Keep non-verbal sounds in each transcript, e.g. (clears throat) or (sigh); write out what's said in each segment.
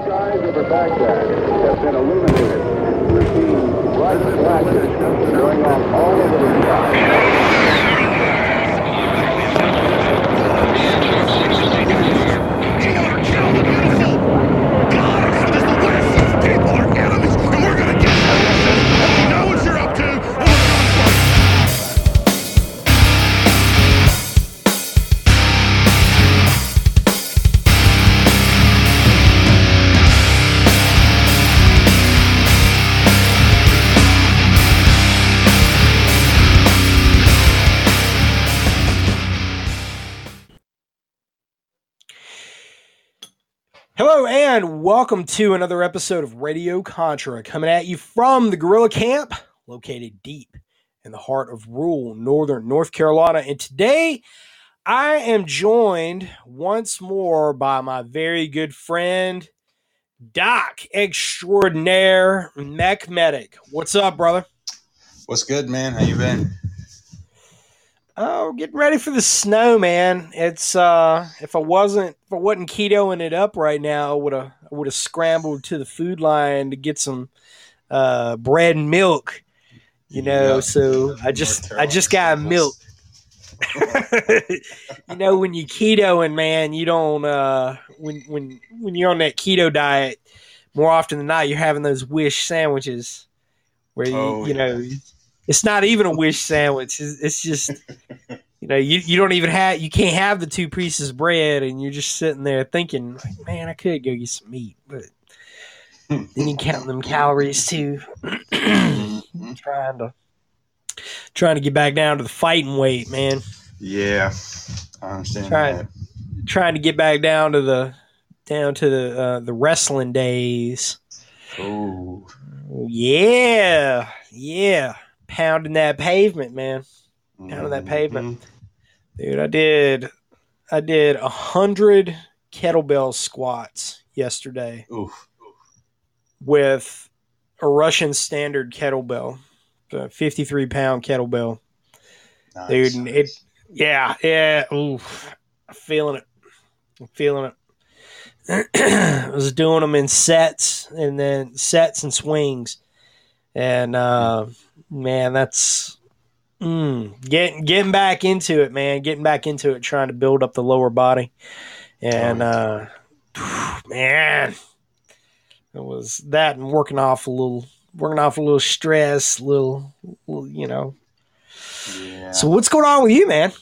skies over Baghdad have been illuminated. We're seeing bright flashes going off all over the sky. And welcome to another episode of Radio Contra, coming at you from the Guerrilla Camp, located deep in the heart of rural northern North Carolina. And today I am joined once more by my very good friend, Doc Extraordinaire Mech Medic. What's up, brother? What's good, man? How you been? Oh, getting ready for the snow, man. It's uh if I wasn't if I wasn't ketoing it up right now, I would have I would have scrambled to the food line to get some uh bread and milk. You know, Yeah. so I just I just got milk. (laughs) you know, when you ketoing, man, you don't uh when when when you're on that keto diet, more often than not, you're having those wish sandwiches where you Oh, you yeah. It's not even a wish sandwich. It's, it's just (laughs) you know you, you don't even have you can't have the two pieces of bread and you're just sitting there thinking like, man i could go get some meat but then you count them calories too Mhm. (clears throat) trying to trying to get back down to the fighting weight man Yeah, I understand Try that. trying to get back down to the down to the uh, the wrestling days Oh, yeah yeah pounding that pavement man Down to that pavement. dude i did i did a hundred kettlebell squats yesterday. Oof. with a Russian standard kettlebell, the 53 pound kettlebell. Nice. Dude, and it, yeah, yeah, oof, I'm feeling it. I'm feeling it. (clears throat) I was doing them in sets and then sets and swings. And, uh, man, that's, mm, getting, getting back into it, man, getting back into it, trying to build up the lower body. And, uh, (sighs) man, it was that and working off a little working off a little stress little, little you know Yeah. so what's going on with you man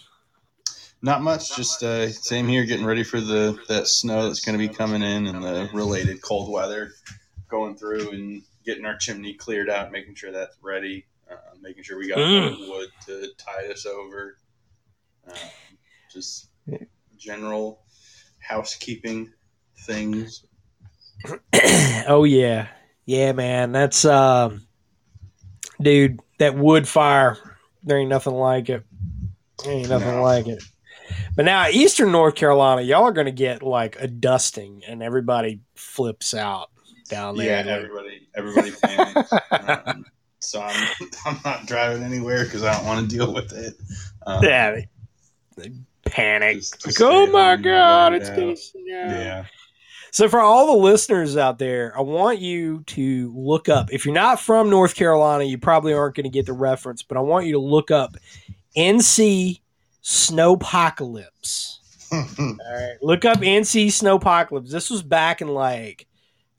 Not much. Just uh, same here. Getting ready for the that snow that's going to be coming in and the related cold weather going through and getting our chimney cleared out, making sure that's ready, uh, making sure we got Mm. wood to tide us over. Um, just general housekeeping things. (clears throat) oh yeah yeah man that's um dude that wood fire there ain't nothing like it there ain't nothing No. like it but now eastern north carolina y'all are gonna get like a dusting and everybody flips out down Yeah, there like- everybody, everybody panics. (laughs) um, so I'm, (laughs) I'm not driving anywhere because I don't want to deal with it. Um, yeah they, they panic Just- like oh my god it's gonna snow yeah. So, for all the listeners out there, I want you to look up. If you're not from North Carolina, you probably aren't going to get the reference, but I want you to look up NC Snowpocalypse. (laughs) All right, look up NC Snowpocalypse. This was back in like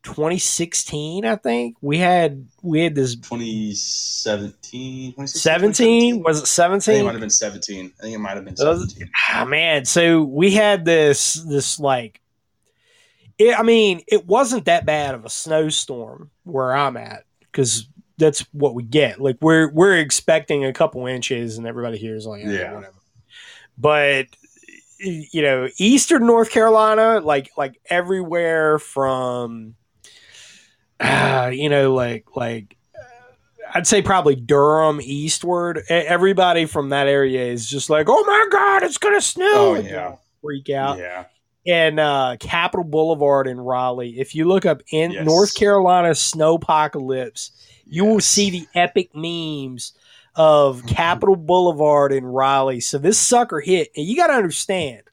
2016, I think. We had we had this 2017, 2016, 17. Was it I think it 17? might have been 17. I think it might have been Those- 17. Ah, man, so we had this this like it, I mean, it wasn't that bad of a snowstorm where I'm at cuz that's what we get. Like we're we're expecting a couple inches and everybody here is like, yeah, Yeah. whatever. But you know, eastern North Carolina, like like everywhere from uh, you know, like like I'd say probably Durham eastward. Everybody from that area is just like, "Oh my god, it's gonna snow!" Oh, yeah. freak out. Yeah. And uh, Capitol Boulevard in Raleigh. If you look up in Yes. North Carolina snowpocalypse, you will see the epic memes of Capitol Boulevard in Raleigh. So this sucker hit, and you got to understand.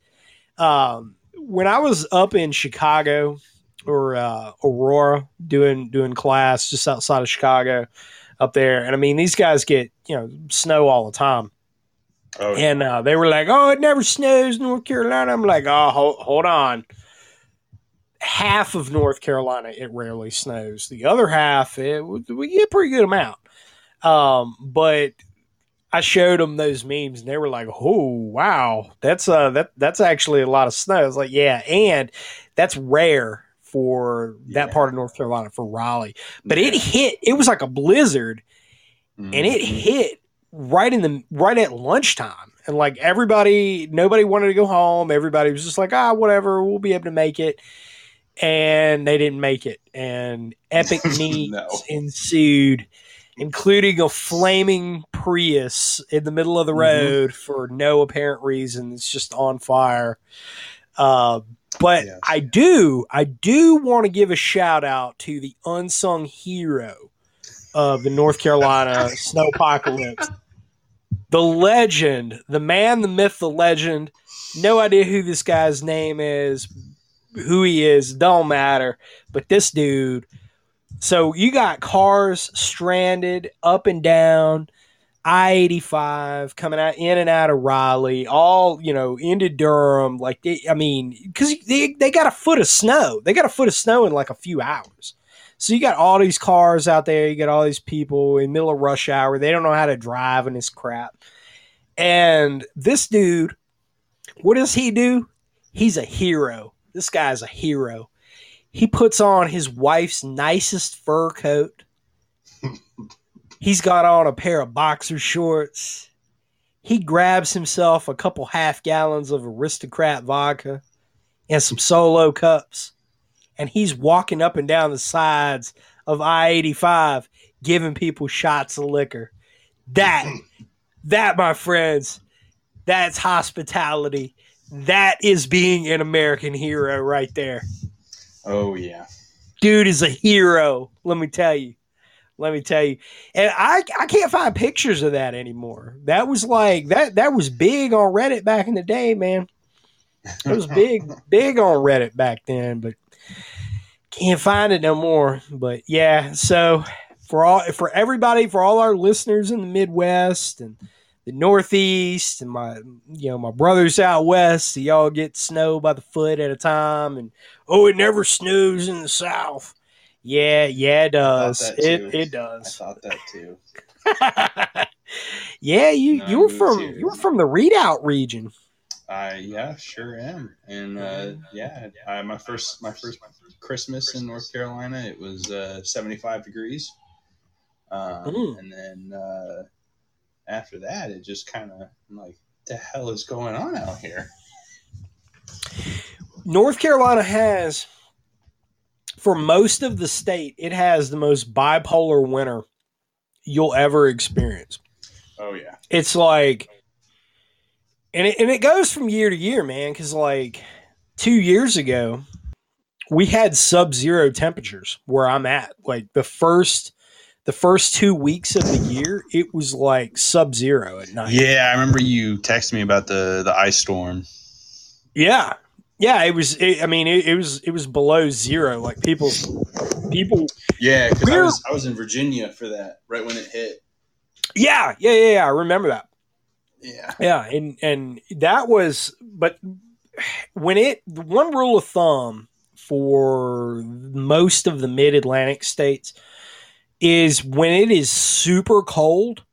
Um, when I was up in Chicago, or uh, Aurora doing doing class just outside of Chicago up there. And I mean, these guys get you know snow all the time. Oh, And uh, they were like, "Oh, it never snows in North Carolina." I'm like, "Oh, hold, hold on." Half of North Carolina, it rarely snows. The other half, it, we get a pretty good amount. Um, but I showed them those memes, and they were like, "Oh, wow, that's uh, that that's actually a lot of snow." I was like, "Yeah," and that's rare for that part of North Carolina for Raleigh. But it hit. It was like a blizzard, and it Mhm. hit right in the right at lunchtime and like everybody nobody wanted to go home everybody was just like ah whatever we'll be able to make it and they didn't make it and epic (laughs) meets No. ensued including a flaming prius in the middle of the Mhm. road for no apparent reason it's just on fire uh, but Yes. i do i do want to give a shout out to the unsung hero of the North Carolina (laughs) snow apocalypse. The legend, the man, the myth, the legend. No idea who this guy's name is, who he is, don't matter. But this dude. So you got cars stranded up and down I eighty five coming out in and out of Raleigh, all you know into Durham. Like they, I mean, because they they got a foot of snow. They got a foot of snow in like a few hours. So you got all these cars out there, you got all these people in middle of rush hour. They don't know how to drive and this crap. And this dude, what does he do? He's a hero. This guy's a hero. He puts on his wife's nicest fur coat. He's got on a pair of boxer shorts. He grabs himself a couple half gallons of aristocrat vodka and some solo cups and he's walking up and down the sides of I 85 giving people shots of liquor. That, (laughs) that, my friends, that's hospitality. That is being an American hero right there. Oh yeah. Dude is a hero, let me tell you. Let me tell you. And I, I can't find pictures of that anymore. That was like that that was big on Reddit back in the day, man. It was big, (laughs) big on Reddit back then, but can't find it no more. But yeah, so for all for everybody, for all our listeners in the Midwest and the Northeast and my you know my brothers out west, y'all get snow by the foot at a time, and oh, it never snows in the South. Yeah, yeah, it does. It it I does. thought that too. (laughs) yeah, you No, you were from too. you were from the Redoubt region. I yeah, sure am. And uh, yeah, I, my first my first Christmas in North Carolina, it was uh, 75 degrees. Um, Mm. And then uh, after that, it just kind of like, the hell is going on out here? North Carolina has, for most of the state, it has the most bipolar winter you'll ever experience. Oh yeah, It's like, and it, and it goes from year to year, man. Because like two years ago, we had sub-zero temperatures where I'm at. Like the first, the first two weeks of the year, it was like sub-zero at night. yeah. I remember you texted me about the the ice storm. Yeah, yeah. It was. It, I mean, it, it was. It was below zero. Like people, people. Yeah, because I was I was in Virginia for that right when it hit. Yeah, yeah, yeah. yeah I remember that. Yeah, Yeah, and and that was. But when it, one rule of thumb for most of the Mid Atlantic states is when it is super cold,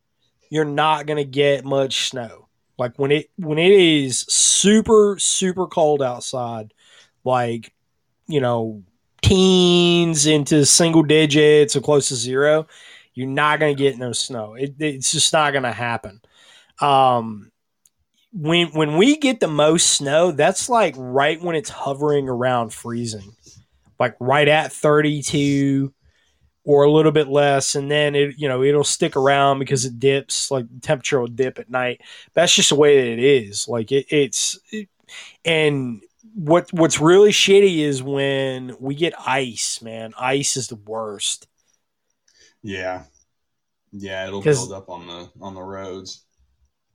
you're not going to get much snow. Like when it when it is super super cold outside, like you know teens into single digits or close to zero, you're not going to get no snow. It, it's just not going to happen. Um, when when we get the most snow, that's like right when it's hovering around freezing, like right at 32 or a little bit less, and then it you know it'll stick around because it dips. Like the temperature will dip at night. That's just the way that it is. Like it, it's it, and what what's really shitty is when we get ice. Man, ice is the worst. yeah, yeah. it'll build up on the on the roads.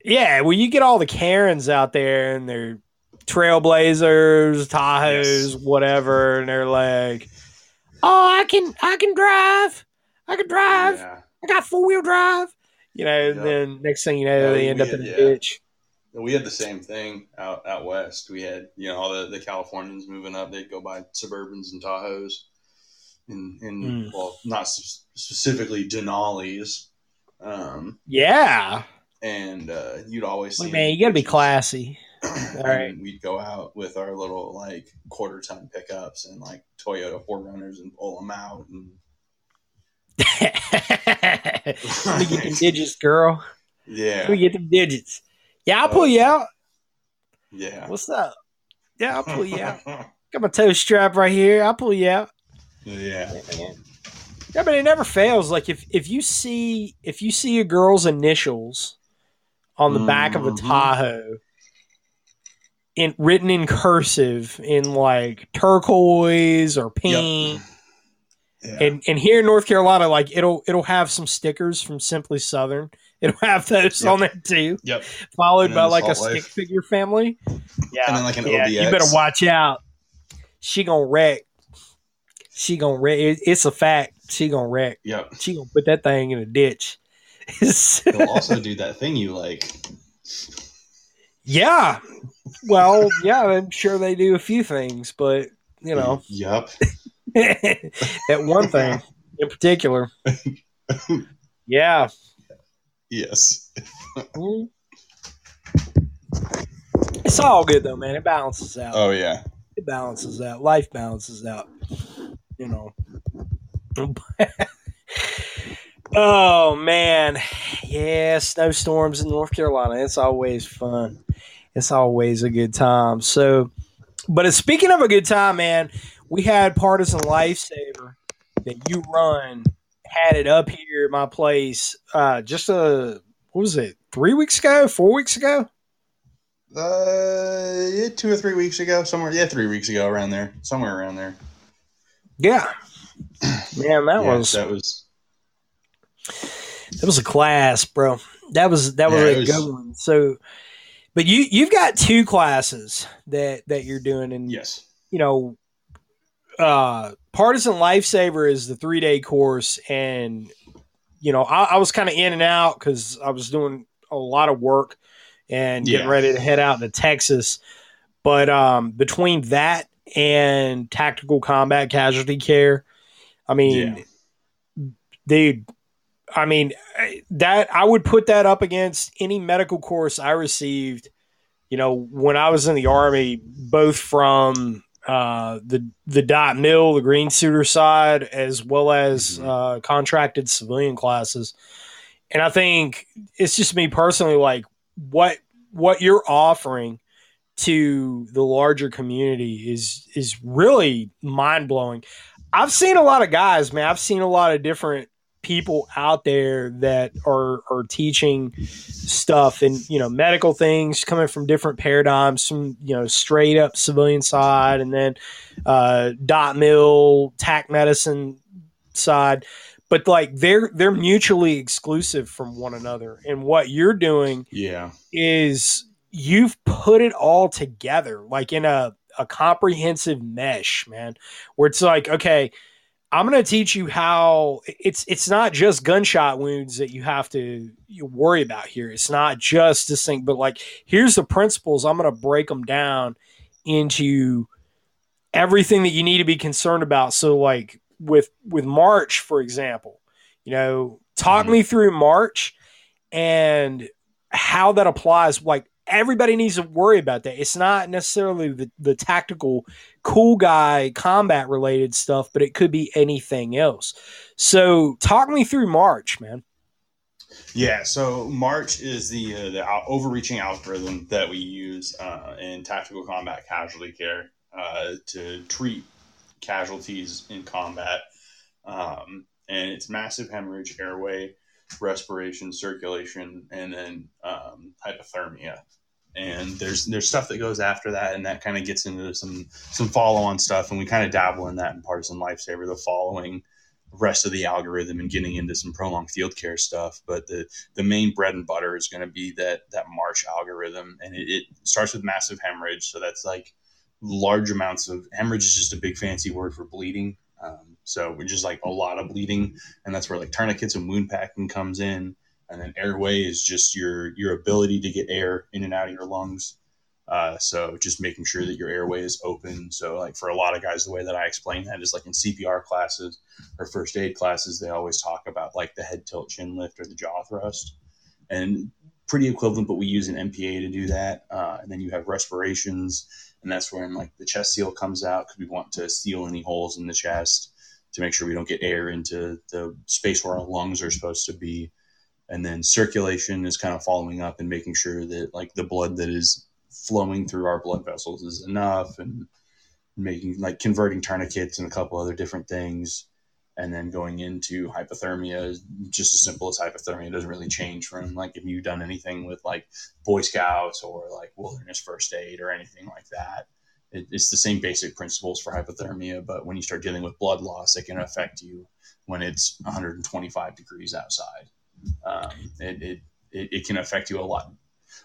Yeah, well, you get all the Karens out there, and they're Trailblazers, Tahoes, Yes. whatever, and they're like, "Oh, I can, I can drive, I can drive, Yeah. I got four wheel drive." You know, and then next thing you know, Yeah, they end up in a ditch. We had the same thing out out west. We had you know all the, the Californians moving up. They'd go buy Suburbans and Tahoes, and and Mm. well, not specifically Denali's. Um, Yeah, and uh, you'd always see Look, man, you got to be classy. (clears throat) and All right. we'd go out with our little like quarter ton pickups and like Toyota 4Runners and pull them out. And (laughs) Let me get them (laughs) digits, girl. Let yeah, me get them digits. Yeah, I'll pull you out. yeah. What's up? Yeah, I'll pull you out. (laughs) Got my toe strap right here. I'll pull you out. yeah, Yeah, but it never fails. Like if if you see if you see a girl's initials on the back of a Mhm. Tahoe, in written in cursive in like turquoise or pink, yeah. and and here in North Carolina, like it'll it'll have some stickers from Simply Southern. (laughs) It'll have those Yep. on there too, yep. followed by like a Salt stick Life. figure family. Yeah, And then like an yeah, you better watch out. She gonna wreck. She gonna wreck. It- It's a fact. She gonna wreck. Yep. She gonna put that thing in a ditch. (laughs) They'll also do that thing you like. yeah. Well, yeah, I'm sure they do a few things, but you know, Yep. (laughs) that one thing in particular. (laughs) Yeah. Yes. Mm. It's all good though, man. It balances out. Oh yeah. it balances out. Life balances out. You know. (laughs) oh man, yeah, snowstorms in North Carolina. It's always fun. It's always a good time. So, but speaking of a good time, man, we had Partisan Lifesaver that you run had it up here at my place. Uh, just a what was it? Three weeks ago? Four weeks ago? Uh, yeah, two or three weeks ago, somewhere. Yeah, three weeks ago, around there, somewhere around there. Yeah. Man, that Yeah, was that was. That was a class, bro. That was that was Yeah, a was- good one. So, but you you've got two classes that that you're doing, and Yes. you know, uh, partisan lifesaver is the three day course, and you know, I, I was kind of in and out because I was doing a lot of work and getting Yeah. ready to head out to Texas. But um, between that and tactical combat casualty care, I mean, dude, I mean that I would put that up against any medical course I received. You know, when I was in the army, both from uh, the the dot mill, the green suitor side, as well as Mhm. uh, contracted civilian classes. And I think it's just me personally, like what what you're offering to the larger community is is really mind blowing. I've seen a lot of guys, man. I've seen a lot of different people out there that are are teaching stuff and you know medical things coming from different paradigms from you know straight up civilian side and then uh dot mill tac medicine side but like they're they're mutually exclusive from one another and what you're doing Yeah. is you've put it all together like in a, a comprehensive mesh man where it's like okay i'm going to teach you how it's it's not just gunshot wounds that you have to you worry about here. It's not just this thing but like here's the principles. I'm going to break them down into everything that you need to be concerned about. So like with with march for example you know talk Mhm. me through march and how that applies. Like everybody needs to worry about that. It's not necessarily the, the tactical cool guy combat related stuff but it could be anything else. So talk me through march man. Yeah, so March is the uh, the overreaching algorithm that we use uh, in tactical combat casualty care uh, to treat casualties in combat, um, and it's massive hemorrhage, airway, respiration, circulation, and then um, hypothermia. And there's there's stuff that goes after that, and that kind of gets into some some follow on stuff, and we kind of dabble in that in partisan lifesaver, the following rest of the algorithm and getting into some prolonged field care stuff. But the the main bread and butter is going to be that that March algorithm, and it, it starts with massive hemorrhage. So that's like large amounts of hemorrhage is just a big fancy word for bleeding. Um, so we're just like a lot of bleeding, and that's where like tourniquets and wound packing comes in. And then airway is just your your ability to get air in and out of your lungs. Uh, so just making sure that your airway is open. So like for a lot of guys, the way that I explain that is like in CPR classes or first aid classes, they always talk about like the head tilt chin lift or the jaw thrust, and pretty equivalent. But we use an MPA to do that. Uh, and then you have respirations, and that's when like the chest seal comes out because we want to seal any holes in the chest to make sure we don't get air into the space where our lungs are supposed to be. And then circulation is kind of following up and making sure that like the blood that is flowing through our blood vessels is enough and making like converting tourniquets and a couple other different things and then going into hypothermia just as simple as hypothermia. Doesn't really change from like if you've done anything with like boy scouts or like wilderness first aid or anything like that. It, it's the same basic principles for hypothermia but when you start dealing with blood loss it can affect you when it's 125 degrees outside um, it, it, it, can affect you a lot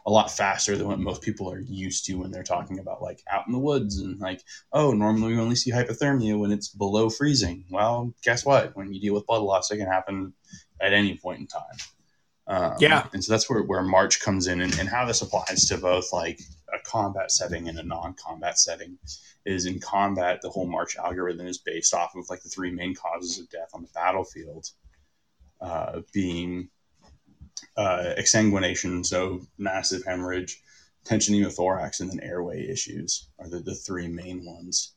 a lot faster than what most people are used to when they're talking about like out in the woods and like, oh, normally we only see hypothermia when it's below freezing. Well, guess what? When you deal with blood loss, it can happen at any point in time. Um, Yeah. And so that's where, where March comes in and, and how this applies to both like a combat setting and a non-combat setting is in combat, the whole March algorithm is based off of like the three main causes of death on the battlefield, uh, being uh, exsanguination, so massive hemorrhage, tension pneumothorax, and then airway issues are the, the three main ones.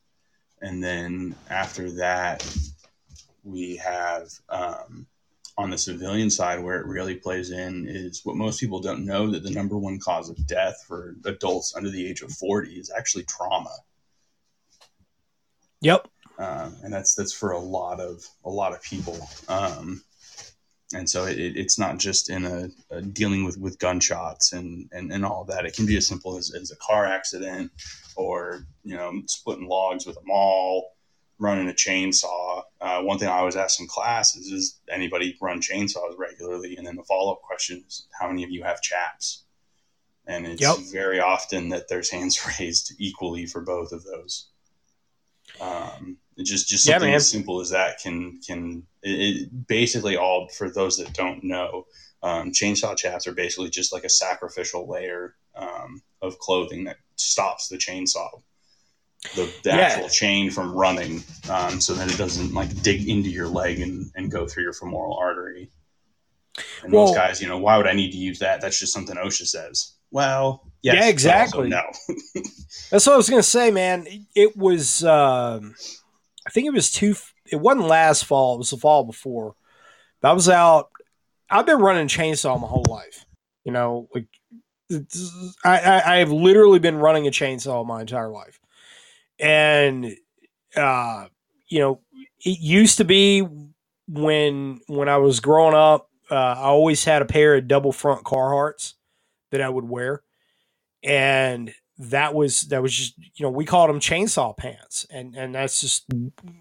And then after that, we have um, on the civilian side where it really plays in is what most people don't know that the number one cause of death for adults under the age of 40 is actually trauma. Yep. Um, and that's that's for a lot of a lot of people. Um, and so it, it's not just in a, a, dealing with, with gunshots and, and, and all that. It can be as simple as, as a car accident or, you know, splitting logs with a maul, running a chainsaw. Uh, one thing I always ask in class is, does anybody run chainsaws regularly? And then the follow-up question is, how many of you have chaps? And it's Yep. very often that there's hands (laughs) raised equally for both of those. Um, just just Yeah, something man. as simple as that can can it, it basically all for those that don't know um, chainsaw chaps are basically just like a sacrificial layer um, of clothing that stops the chainsaw the, the Yeah. actual chain from running um, so that it doesn't like dig into your leg and, and go through your femoral artery and Well- most guys you know why would i need to use that that's just something osha says well yes, Yeah, exactly. no (laughs) That's what I was gonna say, man. It, it was, um, I think it was two. It wasn't last fall. It was the fall before. I was out. I've been running chainsaw my whole life. You know, like I, I, I have literally been running a chainsaw my entire life, and uh, you know, it used to be when when I was growing up. Uh, I always had a pair of double front Carhartts that I would wear, and that was that was just you know we called them chainsaw pants and and that's just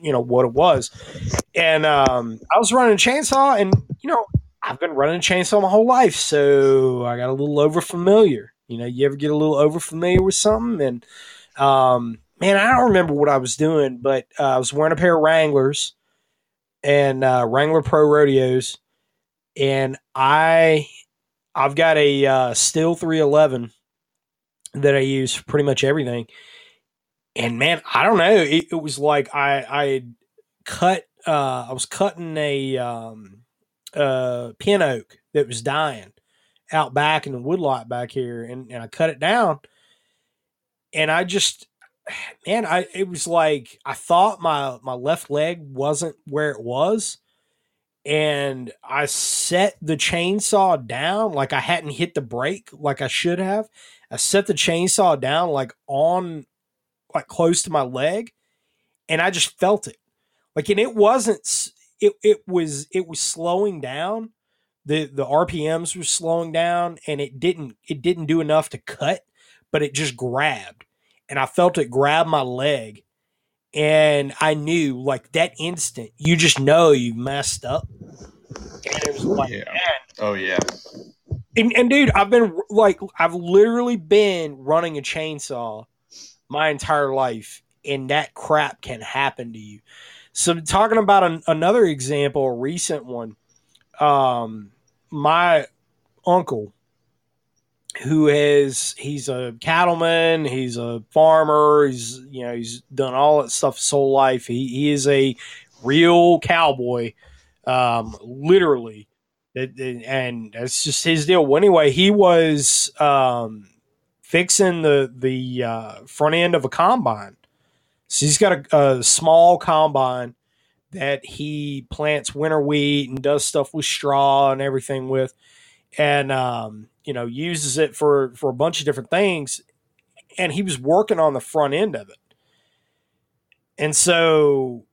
you know what it was. And um i was running a chainsaw and you know i've been running a chainsaw my whole life so i got a little over familiar. You know you ever get a little over familiar with something? And um man i don't remember what i was doing but uh, i was wearing a pair of wranglers and uh, wrangler pro rodeos and i i've got a uh, Stihl 311 that I use for pretty much everything. And man, I don't know. It, it was like I I cut. Uh, I was cutting a um, uh, pin oak that was dying out back in the woodlot back here, and, and I cut it down. And I just, man, I it was like I thought my my left leg wasn't where it was, and I set the chainsaw down like I hadn't hit the brake like I should have. I set the chainsaw down like on like close to my leg and I just felt it. Like and it wasn't it it was it was slowing down. The the RPMs were slowing down and it didn't it didn't do enough to cut, but it just grabbed. And I felt it grab my leg and I knew like that instant, you just know you messed up. And it was like, Yeah. man, Oh yeah. And, and dude, I've been like, I've literally been running a chainsaw my entire life, and that crap can happen to you. So, talking about an, another example, a recent one, um, my uncle, who has he's a cattleman, he's a farmer, he's you know he's done all that stuff his whole life. He he is a real cowboy, um, literally. It- it- and that's just his deal. Well, anyway, he was um, fixing the the uh, front end of a combine. So he's got a, a small combine that he plants winter wheat and does stuff with straw and everything with, and um, you know uses it for for a bunch of different things. And he was working on the front end of it, and so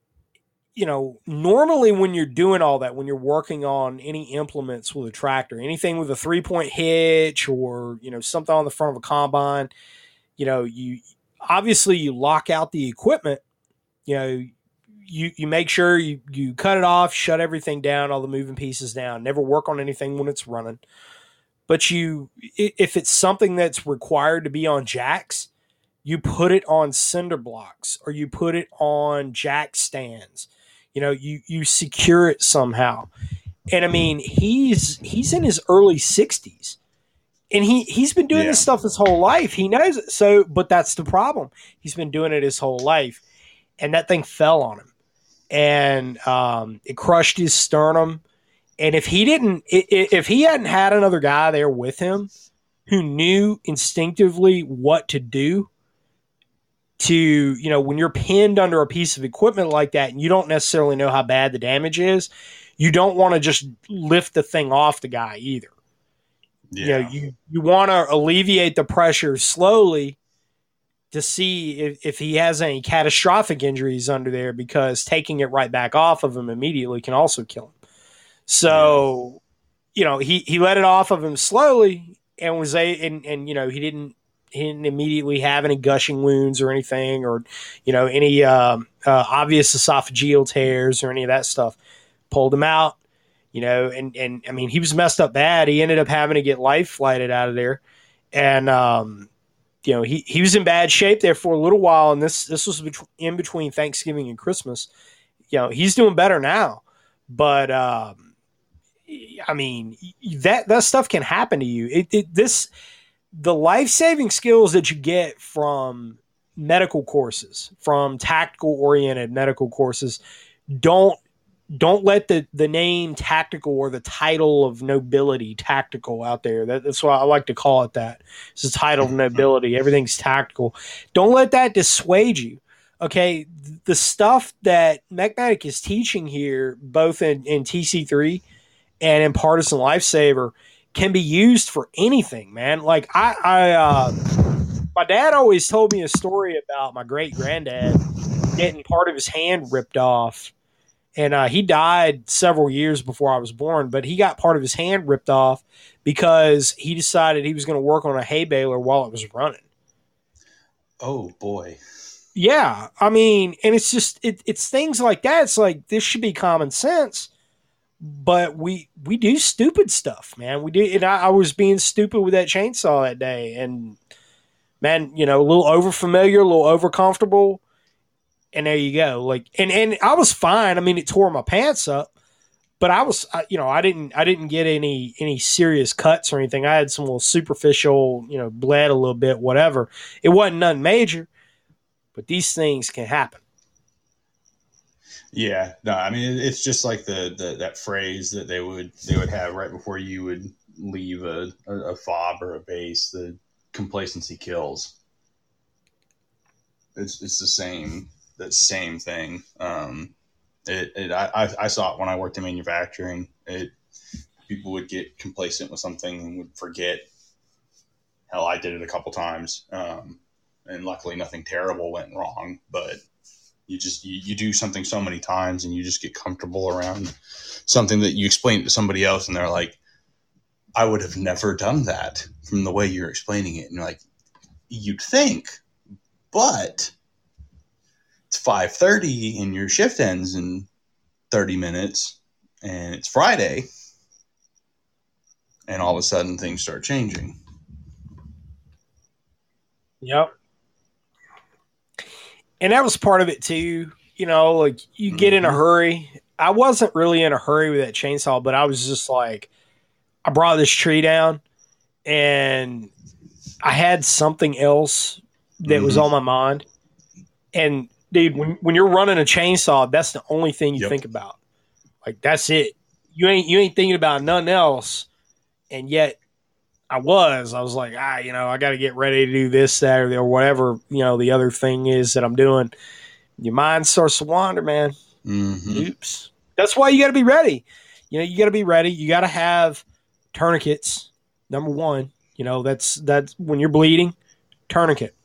you know, normally when you're doing all that, when you're working on any implements with a tractor, anything with a three point hitch or, you know, something on the front of a combine, you know, you obviously you lock out the equipment, you know, you, you make sure you, you cut it off, shut everything down, all the moving pieces down, never work on anything when it's running. But you, if it's something that's required to be on jacks, you put it on cinder blocks or you put it on jack stands you know you you secure it somehow. And i mean he's he's in his early 60s and he he's been doing this stuff his whole life. He knows it. So but that's the problem. He's been doing it his whole life and that thing fell on him and um, it crushed his sternum. And if he didn't if he hadn't had another guy there with him who knew instinctively what to do to you know when you're pinned under a piece of equipment like that and you don't necessarily know how bad the damage is you don't want to just lift the thing off the guy either. You know Yeah. you you want to alleviate the pressure slowly to see if, if he has any catastrophic injuries under there because taking it right back off of him immediately can also kill him. So you know he he let it off of him slowly and was a and, and you know he didn't didn't immediately have any gushing wounds or anything or you know any um, uh, obvious esophageal tears or any of that stuff pulled him out you know and and i mean he was messed up bad. He ended up having to get life flighted out of there. And um you know he, he was in bad shape there for a little while. And this this was in between thanksgiving and christmas. You know he's doing better now. But um i mean that that stuff can happen to you. It, it this the life-saving skills that you get from medical courses from tactical oriented medical courses don't don't let the the name tactical or the title of nobility tactical out there. That, that's why i like to call it that. It's the title of nobility. Everything's tactical. Don't let that dissuade you okay? The stuff that Mechmedic is teaching here both in, in tc3 and in partisan lifesaver can be used for anything man like i i uh my dad always told me a story about my great granddad getting part of his hand ripped off and uh, he died several years before I was born. But he got part of his hand ripped off because he decided he was going to work on a hay baler while it was running. Oh boy. Yeah, I mean, and it's just it, it's things like that. It's like this should be common sense, but we we do stupid stuff, man. We do, and I, I was being stupid with that chainsaw that day, and man, you know, a little over familiar, a little over comfortable, and there you go. Like, and and I was fine. I mean, it tore my pants up, but I was, I- you know, I didn't I didn't get any any serious cuts or anything. I had some little superficial, you know, bled a little bit, whatever. It wasn't nothing major but these things can happen. Yeah, no, I mean it's just like the, the that phrase that they would they would have right before you would leave a, a, fob or a base. The complacency kills. It's it's the same that same thing. Um, it, it I, I I saw it when I worked in manufacturing. It people would get complacent with something and would forget. Hell, I did it a couple times, um, and luckily nothing terrible went wrong. But you just you, you do something so many times and you just get comfortable around something that you explain to somebody else and they're like i would have never done that from the way you're explaining it and you're like you'd think but it's five thirty and your shift ends in thirty minutes, and it's Friday, and all of a sudden things start changing. Yep. And that was part of it too. You know, like you get in a Mhm. hurry. I wasn't really in a hurry with that chainsaw, but I was just like, I brought this tree down and I had something else that was Mhm. on my mind. And dude, when, when you're running a chainsaw, that's the only thing you Yep. think about. Like that's it. You ain't you ain't thinking about nothing else. And yet I was. I was like, ah, you know, I got to get ready to do this, that, or, the- or whatever, you know, the other thing is that I'm doing. Your mind starts to wander, man. Mhm. Oops. That's why you got to be ready. You know, you got to be ready. You got to have tourniquets. Number one, you know, that's that's when you're bleeding, tourniquet,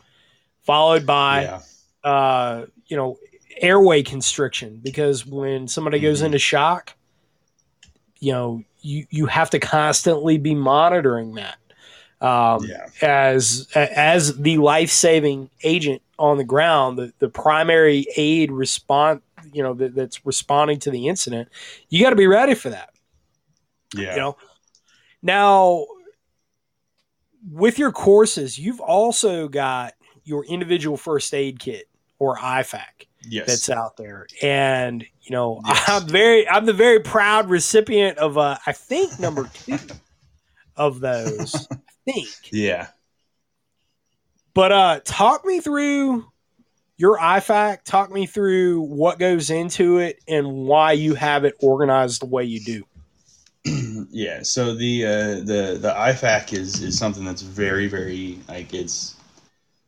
followed by Yeah. uh, you know, airway constriction because when somebody goes Mhm. into shock, you know, you you have to constantly be monitoring that. Um, Yeah. as as the life saving agent on the ground, the, the primary aid respond, you know, that, that's responding to the incident, you got to be ready for that. Yeah. You know, now with your courses, you've also got your individual first aid kit or IFAK yes. that's out there, and you know, (laughs) Yes. I'm very, I'm the very proud recipient of, uh, I think number two of those. (laughs) I think. yeah. But uh talk me through your IFAK, talk me through what goes into it and why you have it organized the way you do. (clears throat) yeah. So the uh, the the IFAK is is something that's very very like it's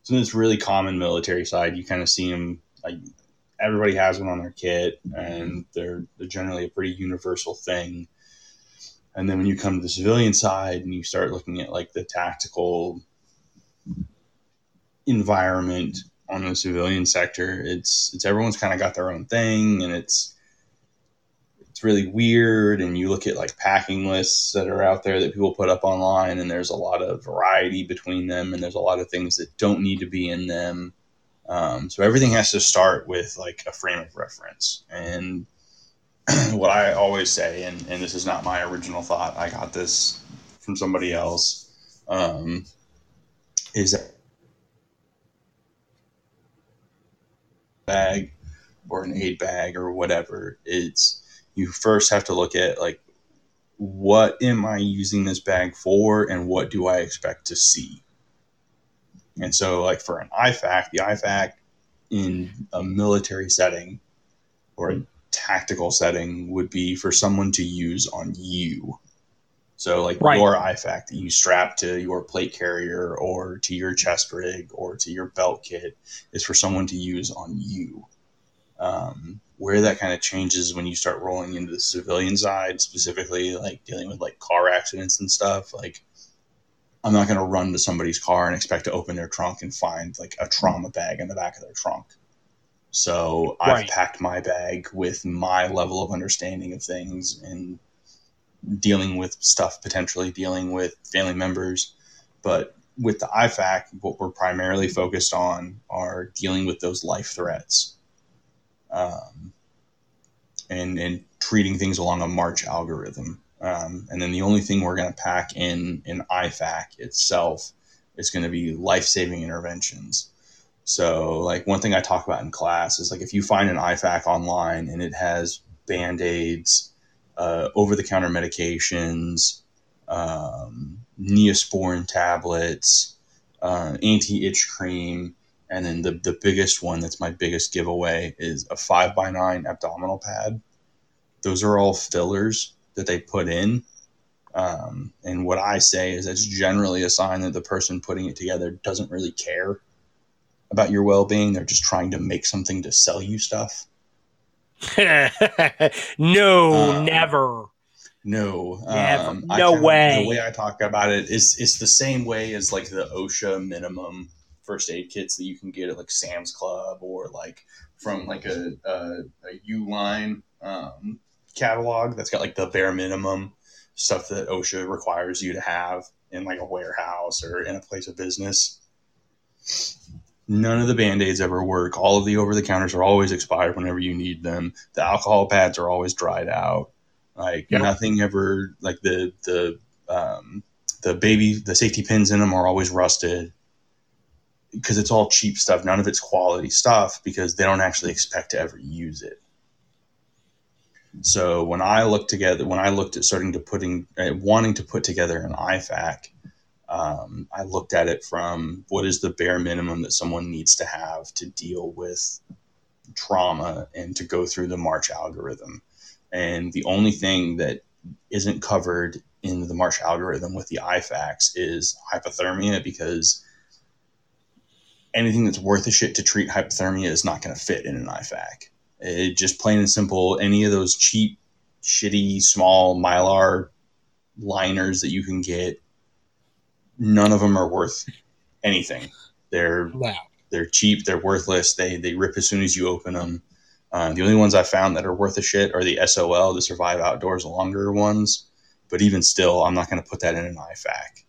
something that's really common military side. You kind of see them like everybody has one on their kit, and they're they're generally a pretty universal thing. And then when you come to the civilian side and you start looking at like the tactical environment on the civilian sector, it's it's everyone's kind of got their own thing, and it's it's really weird. And you look at like packing lists that are out there that people put up online, and there's a lot of variety between them, and there's a lot of things that don't need to be in them. Um, so everything has to start with like a frame of reference. And (clears throat) what I always say, and, and this is not my original thought, I got this from somebody else, um, is that bag or an aid bag or whatever, it's you first have to look at like what am I using this bag for and what do I expect to see? And so, like for an IFAK, the IFAK in a military setting or a tactical setting would be for someone to use on you. So, like Right. your IFAK that you strap to your plate carrier or to your chest rig or to your belt kit is for someone to use on you. Um, where that kind of changes when you start rolling into the civilian side, specifically like dealing with like car accidents and stuff. Like, I'm not going to run to somebody's car and expect to open their trunk and find like a trauma bag in the back of their trunk. So I've packed my bag with my level of understanding of things and dealing with stuff, potentially dealing with family members. But with the IFAK, what we're primarily focused on are dealing with those life threats um, and, and treating things along a March algorithm. Um, and then the only thing we're going to pack in in IFAK itself is going to be life saving interventions. So, like one thing I talk about in class is like if you find an IFAK online and it has band aids, uh, over the counter medications, um, Neosporin tablets, uh, anti itch cream, and then the, the biggest one that's my biggest giveaway is a 5 by 9 abdominal pad. Those are all fillers that they put in. Um, and what I say is that's generally a sign that the person putting it together doesn't really care about your well being. They're just trying to make something to sell you stuff. (laughs) no, Um, never. No, Never. um, I No kinda- way. The way I talk about it is it's the same way as like the OSHA minimum first aid kits that you can get at like Sam's Club or like from like a a, a Uline um, catalog that's got like the bare minimum stuff that OSHA requires you to have in like a warehouse or in a place of business. None of the band aids ever work. All of the over the counters are always expired whenever you need them. The alcohol pads are always dried out. Like Yeah. nothing ever like the the um, the baby the safety pins in them are always rusted because it's all cheap stuff. None of it's quality stuff because they don't actually expect to ever use it. So when I looked together, when I looked at starting to putting, uh, wanting to put together an IFAK, um, I looked at it from what is the bare minimum that someone needs to have to deal with trauma and to go through the March algorithm. And the only thing that isn't covered in the March algorithm with the IFAKs is hypothermia because anything that's worth a shit to treat hypothermia is not going to fit in an IFAK. It just plain and simple, any of those cheap, shitty, small mylar liners that you can get, none of them are worth anything. They're Wow. they're cheap, they're worthless, they they rip as soon as you open them. Uh, the only ones I found that are worth a shit are the SOL, the Survive Outdoors longer ones. But even still, I'm not going to put that in an IFAK.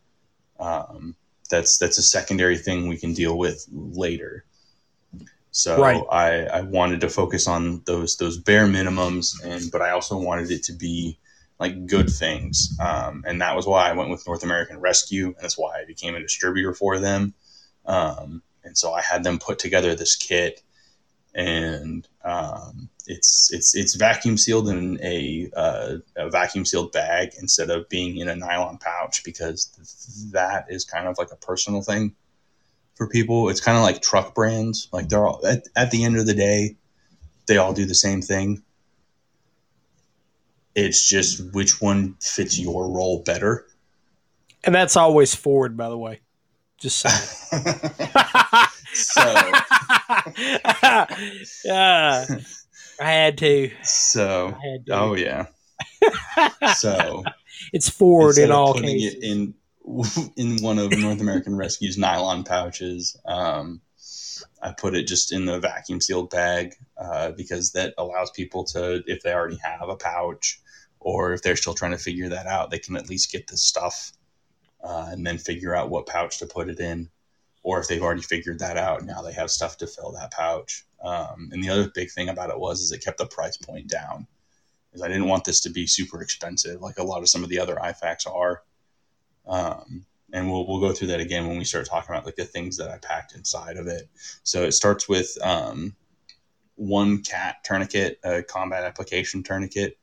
Um, that's that's a secondary thing we can deal with later. So Right. I, I wanted to focus on those those bare minimums, and but I also wanted it to be like good things, um, and that was why I went with North American Rescue, and that's why I became a distributor for them. Um, and so I had them put together this kit, and um, it's it's it's vacuum sealed in a, uh, a vacuum sealed bag instead of being in a nylon pouch because that is kind of like a personal thing for people. It's kind of like truck brands. Like they're all at, at the end of the day, they all do the same thing. It's just which one fits your role better. And that's always Ford, by the way. Just saying. (laughs) (laughs) so yeah, I had to. so had to. oh yeah. (laughs) So it's Ford in all cases. it in (laughs) in one of North American Rescue's nylon pouches. Um, I put it just in the vacuum sealed bag uh, because that allows people to, if they already have a pouch, or if they're still trying to figure that out, they can at least get the stuff uh, and then figure out what pouch to put it in. Or if they've already figured that out, now they have stuff to fill that pouch. Um, and the other big thing about it was is it kept the price point down. Is I didn't want this to be super expensive like a lot of some of the other IFAKs are. Um, and we'll we'll go through that again when we start talking about like the things that I packed inside of it. So it starts with um, one cat tourniquet, a combat application tourniquet.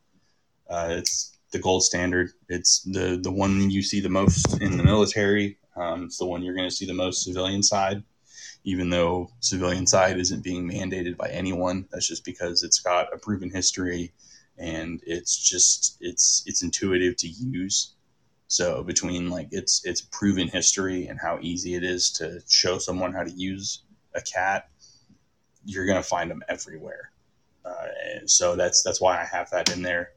Uh, it's the gold standard. It's the the one you see the most in the military. Um, it's the one you're going to see the most civilian side, even though civilian side isn't being mandated by anyone. That's just because it's got a proven history, and it's just it's it's intuitive to use. So between like its its proven history and how easy it is to show someone how to use a cat, you're gonna find them everywhere. Uh, and so that's that's why I have that in there.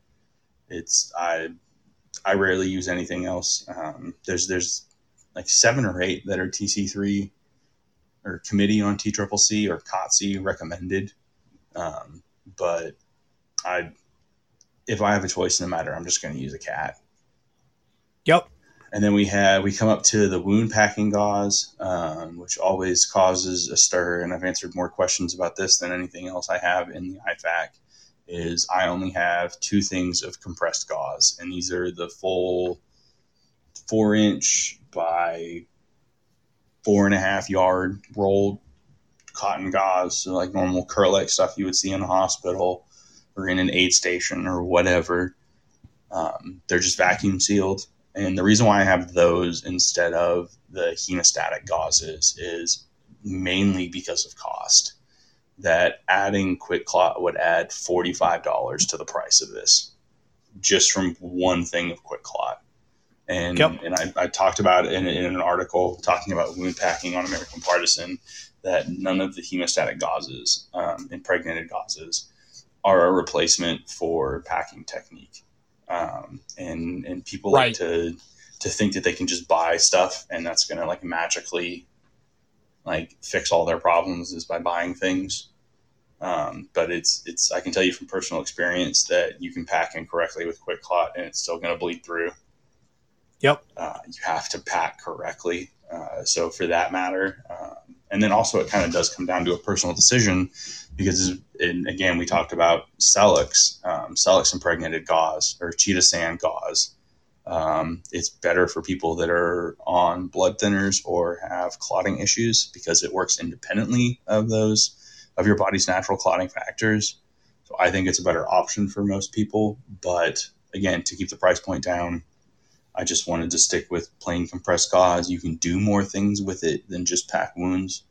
It's I I rarely use anything else. Um, there's there's like seven or eight that are TC three or committee on TCCC or COTC recommended. Um, but I if I have a choice in the matter, I'm just going to use a cat. Yep. And then we have we come up to the wound packing gauze, um, which always causes a stir. And I've answered more questions about this than anything else I have in the IFAK. Is I only have two things of compressed gauze, and these are the full four inch by four and a half yard rolled cotton gauze, so like normal Kerlix stuff you would see in a hospital or in an aid station or whatever. Um, they're just vacuum sealed. And the reason why I have those instead of the hemostatic gauzes is mainly because of cost. That adding QuikClot would add $45 to the price of this just from one thing of QuikClot. And, Yep. and I, I talked about it in, in an article talking about wound packing on American Partisan that none of the hemostatic gauzes, um, impregnated gauzes, are a replacement for packing technique. Um, and and people Right. like to to think that they can just buy stuff and that's gonna like magically like fix all their problems is by buying things. Um, but it's it's I can tell you from personal experience that you can pack incorrectly with QuikClot and it's still gonna bleed through. Yep. Uh, you have to pack correctly. Uh, so for that matter, um, and then also it kind of does come down to a personal decision because and again we talked about Celox, um, Celox impregnated gauze or chitosan gauze. Um, it's better for people that are on blood thinners or have clotting issues because it works independently of those of your body's natural clotting factors. So I think it's a better option for most people. But again, to keep the price point down, I just wanted to stick with plain compressed gauze. You can do more things with it than just pack wounds,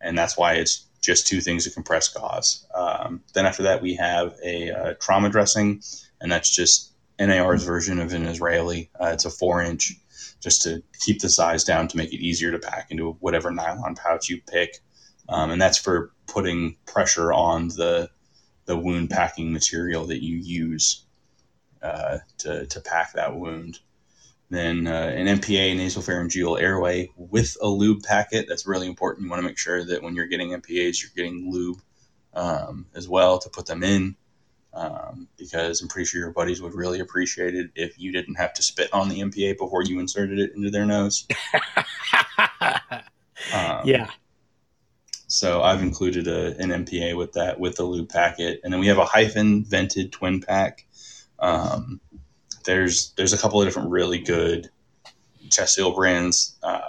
and that's why it's just two things of compressed gauze. Um, then after that, we have a uh, trauma dressing, and that's just NAR's version of an Israeli. Uh, it's a four inch, just to keep the size down to make it easier to pack into whatever nylon pouch you pick, um, and that's for putting pressure on the the wound packing material that you use uh, to to pack that wound. Then uh, an NPA nasopharyngeal airway with a lube packet. That's really important. You want to make sure that when you're getting NPAs, you're getting lube um, as well to put them in. Um, because I'm pretty sure your buddies would really appreciate it if you didn't have to spit on the NPA before you inserted it into their nose. (laughs) Um, yeah. So I've included a, an NPA with that with the lube packet, and then we have a HyFin vented twin pack. Um, there's there's a couple of different really good chest seal brands. Uh,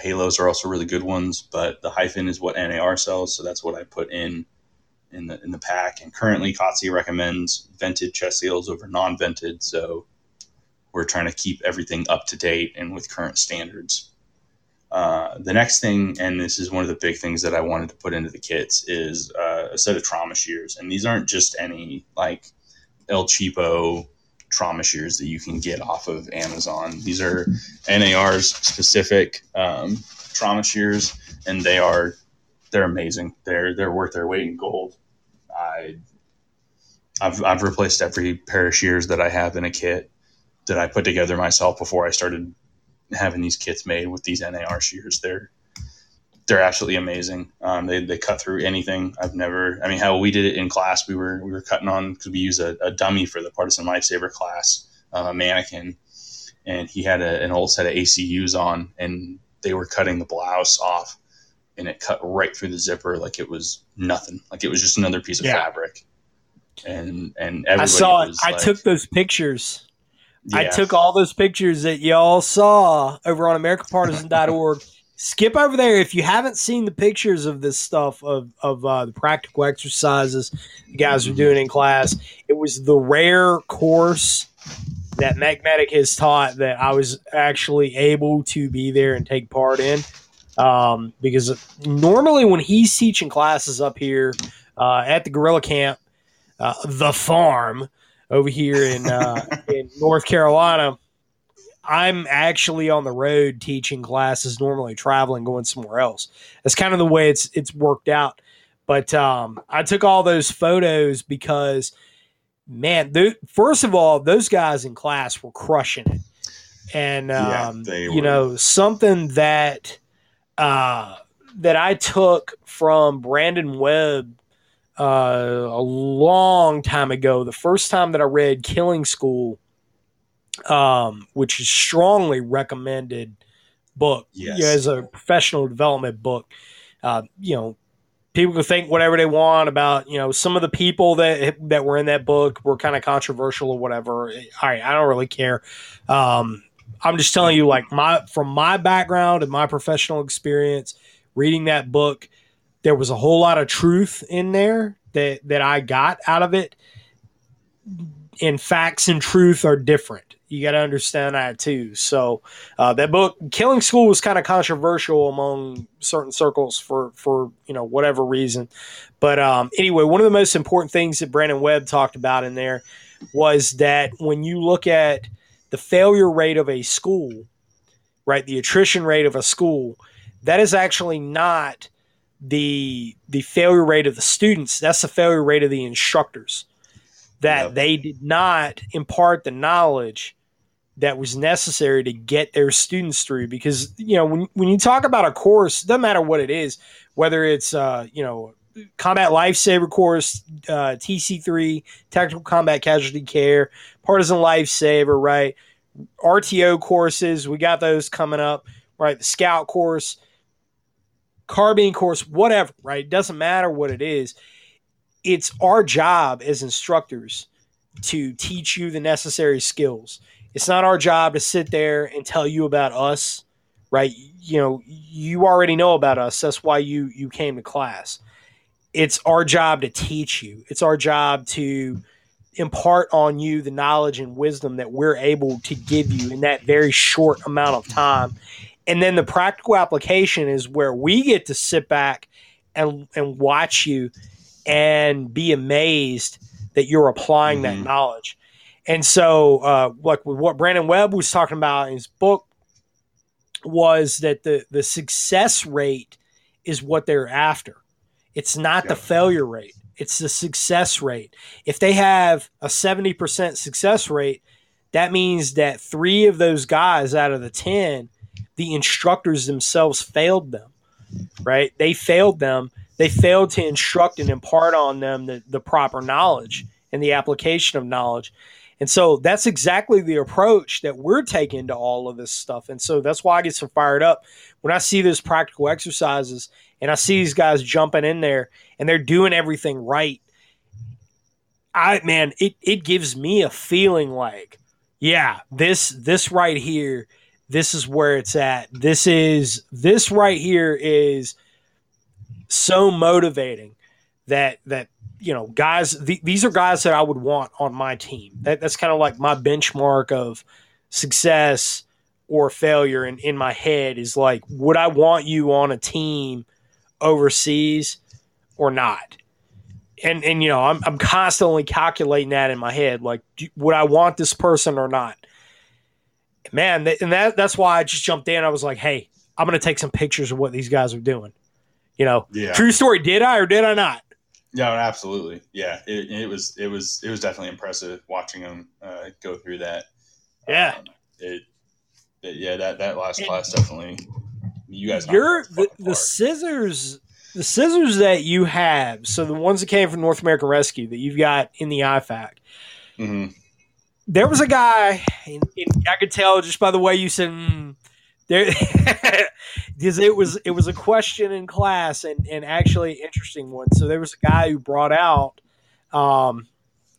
Halos are also really good ones, but the HyFin is what NAR sells, so that's what I put in in the in the pack. And currently, Kotze recommends vented chest seals over non-vented, so we're trying to keep everything up to date and with current standards. Uh, the next thing, and this is one of the big things that I wanted to put into the kits, is uh, a set of trauma shears. And these aren't just any like El Cheapo trauma shears that you can get off of Amazon. These are NAR's specific um, trauma shears, and they are they're amazing. They're they're worth their weight in gold. I I've I've replaced every pair of shears that I have in a kit that I put together myself before I started having these kits made with these NAR shears. They're they're absolutely amazing. Um, they, they cut through anything. I've never. I mean, how we did it in class, we were we were cutting on because we use a, a, dummy for the partisan lifesaver class, uh, a mannequin, and he had a, an old set of ACUs on, and they were cutting the blouse off, and it cut right through the zipper like it was nothing, like it was just another piece of Yeah. fabric. And and I saw it. I like- took those pictures. I took all those pictures that y'all saw over on AmericanPartisan.org. Skip over there if you haven't seen the pictures of this stuff of of uh, the practical exercises the guys are doing in class. It was the rare course that Mechmedic has taught that I was actually able to be there and take part in. Um, because normally when he's teaching classes up here uh, at the Gorilla Camp, uh, the farm over here in uh, (laughs) in North Carolina, I'm actually on the road teaching classes, normally traveling, going somewhere else. That's kind of the way it's it's worked out. But um, I took all those photos because, man, th- first of all, those guys in class were crushing it, and um, you know something that uh, that I took from Brandon Webb uh, a long time ago. The first time that I read Killing School, um, which is strongly recommended book Yes. know, as a professional development book. Uh, you know, people can think whatever they want about you know some of the people that that were in that book were kind of controversial or whatever. All right, I don't really care. Um, I'm just telling you, like my from my background and my professional experience, reading that book, there was a whole lot of truth in there that that I got out of it. And facts and truth are different. You got to understand that too. So uh, that book, Killing School, was kind of controversial among certain circles for for you know whatever reason. But um, anyway, one of the most important things that Brandon Webb talked about in there was that when you look at the failure rate of a school, right, the attrition rate of a school, that is actually not the the failure rate of the students. That's the failure rate of the instructors. That Yep. they did not impart the knowledge that was necessary to get their students through. Because you know, when when you talk about a course, doesn't matter what it is, whether it's uh, you know combat lifesaver course, uh, TC3, tactical combat casualty care, partisan lifesaver, right? RTO courses, we got those coming up, right? The scout course. carbine course, whatever, right? It doesn't matter what it is. It's our job as instructors to teach you the necessary skills. It's not our job to sit there and tell you about us, right? You know, you already know about us. That's why you you came to class. It's our job to teach you. It's our job to impart on you the knowledge and wisdom that we're able to give you in that very short amount of time. And then the practical application is where we get to sit back and and watch you and be amazed that you're applying that Mhm. knowledge. And so, uh, like what Brandon Webb was talking about in his book, was that the the success rate is what they're after. It's not the failure rate; it's the success rate. If they have a seventy percent success rate, that means that three of those guys out of the ten, the instructors themselves failed them. Right? They failed them. They failed to instruct and impart on them the, the proper knowledge and the application of knowledge. And so that's exactly the approach that we're taking to all of this stuff. And so that's why I get so fired up when I see those practical exercises and I see these guys jumping in there and they're doing everything right. I man, it, it gives me a feeling like, yeah, this this right here, this is where it's at. This is this right here is so motivating that that you know guys th- these are guys that I would want on my team. That, that's kind of like my benchmark of success or failure in, in my head is like would I want you on a team overseas or not? And and you know I'm I'm constantly calculating that in my head like do, would I want this person or not? Man, th- and that that's why I just jumped in. I was like, hey, I'm gonna take some pictures of what these guys are doing. You know, Yeah. true story. Did I or did I not? Yeah, absolutely. Yeah, it, it was it was it was definitely impressive watching them uh, go through that. Yeah. Um, it, it- yeah that that last And class definitely. You guys. knocked Your the, the scissors, the scissors that you have. So the ones that came from North American Rescue that you've got in the IFAK. Mhm. There was a guy, and, and I could tell just by the way you said. Mm, there, (laughs) because it was it was a question in class and and actually an interesting one. So there was a guy who brought out, um,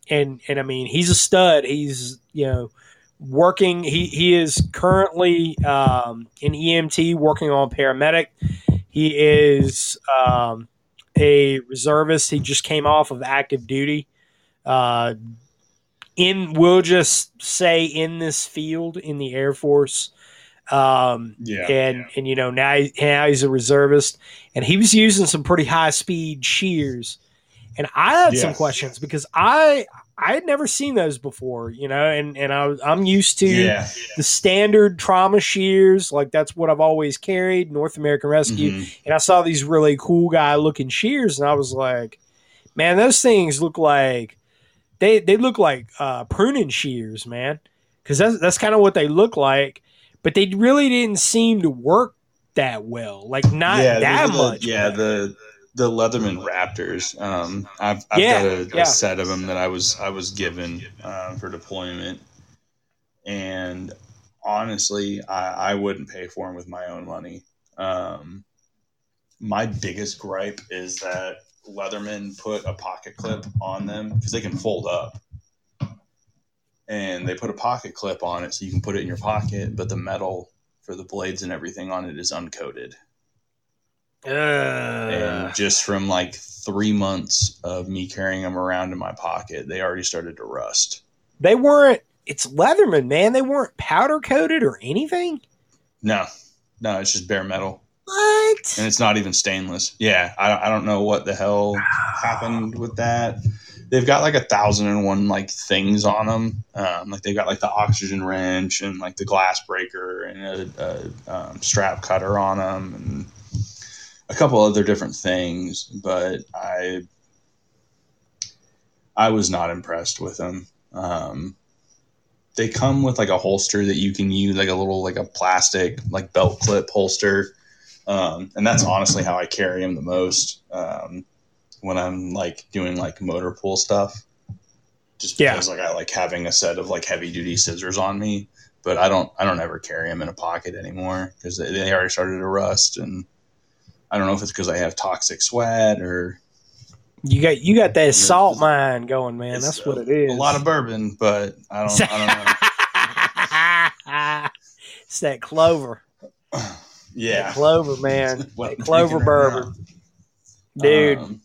and and I mean he's a stud. He's you know working. He he is currently um, in EMT working on paramedic. He is um, a reservist. He just came off of active duty. Uh, in we'll just say in this field in the Air Force. Um, Yeah. and and you know now he, now he's a reservist, and he was using some pretty high speed shears, and I had some questions because I I had never seen those before, you know, and and I I'm used to yeah. the standard trauma shears, like that's what I've always carried, North American Rescue, Mhm. and I saw these really cool guy looking shears, and I was like, man, those things look like they they look like uh, pruning shears, man, because that's that's kind of what they look like, but they really didn't seem to work that well, like not yeah, that the- much. Yeah, the the Leatherman Raptors. Um, I've, I've Yeah, got a, a set of them that I was I was given uh, for deployment, and honestly, I, I wouldn't pay for them with my own money. Um, my biggest gripe is that Leatherman put a pocket clip on them because they can fold up. And they put a pocket clip on it so you can put it in your pocket, but the metal for the blades and everything on it is uncoated Uh, and just from like three months of me carrying them around in my pocket, they already started to rust. they weren't. It's Leatherman, man. They weren't powder coated or anything. No, no, it's just bare metal, What? and it's not even stainless. Yeah, I, I don't know what the hell happened with that. They've got like a thousand and one like things on them. Um, like they've got like the oxygen wrench and like the glass breaker and a, a um, strap cutter on them and a couple other different things. But I I was not impressed with them. Um, they come with like a holster that you can use, like a little like a plastic like belt clip holster, um, and that's honestly how I carry them the most um, when I'm like doing like motor pool stuff. Just Yeah. because like I like having a set of like heavy duty scissors on me, but I don't I don't ever carry them in a pocket anymore because they, they already started to rust and I don't know if it's because I have toxic sweat or You got you got that salt mine going, man. That's what it is. A lot of bourbon, but I don't. I (laughs) it's that clover. (sighs) Yeah, That clover, man. (laughs) Clover bourbon. Dude, Um,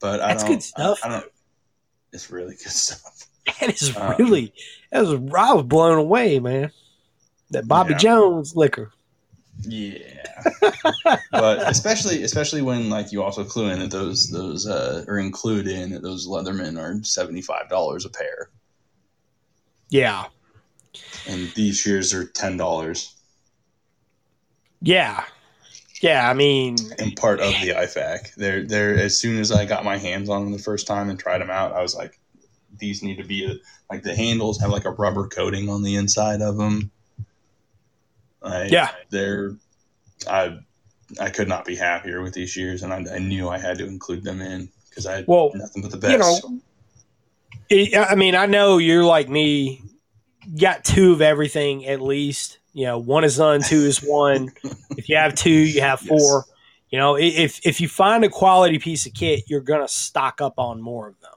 but I That's don't, good stuff, I, I. It's really good (laughs) stuff. that is um, really that was I was blown away, man. That Bobby Yeah. Jones liquor. Yeah, (laughs) but especially especially when like you also clue in that those those uh, or include in that those Leathermen are seventy five dollars a pair, Yeah. and these shears are ten dollars Yeah. Yeah, I mean and part of the IFAK. They're they're as soon as I got my hands on them the first time and tried them out, I was like, these need to be a, like the handles have like a rubber coating on the inside of them. Like, Yeah. they're I I could not be happier with these shears, and I, I knew I had to include them in because I had Well, nothing but the best. you know, it, I mean, I know you're like me, got two of everything at least. You know, one is none, two is one. (laughs) if you have two, you have Yes. four. You know, if if you find a quality piece of kit, you're gonna stock up on more of them.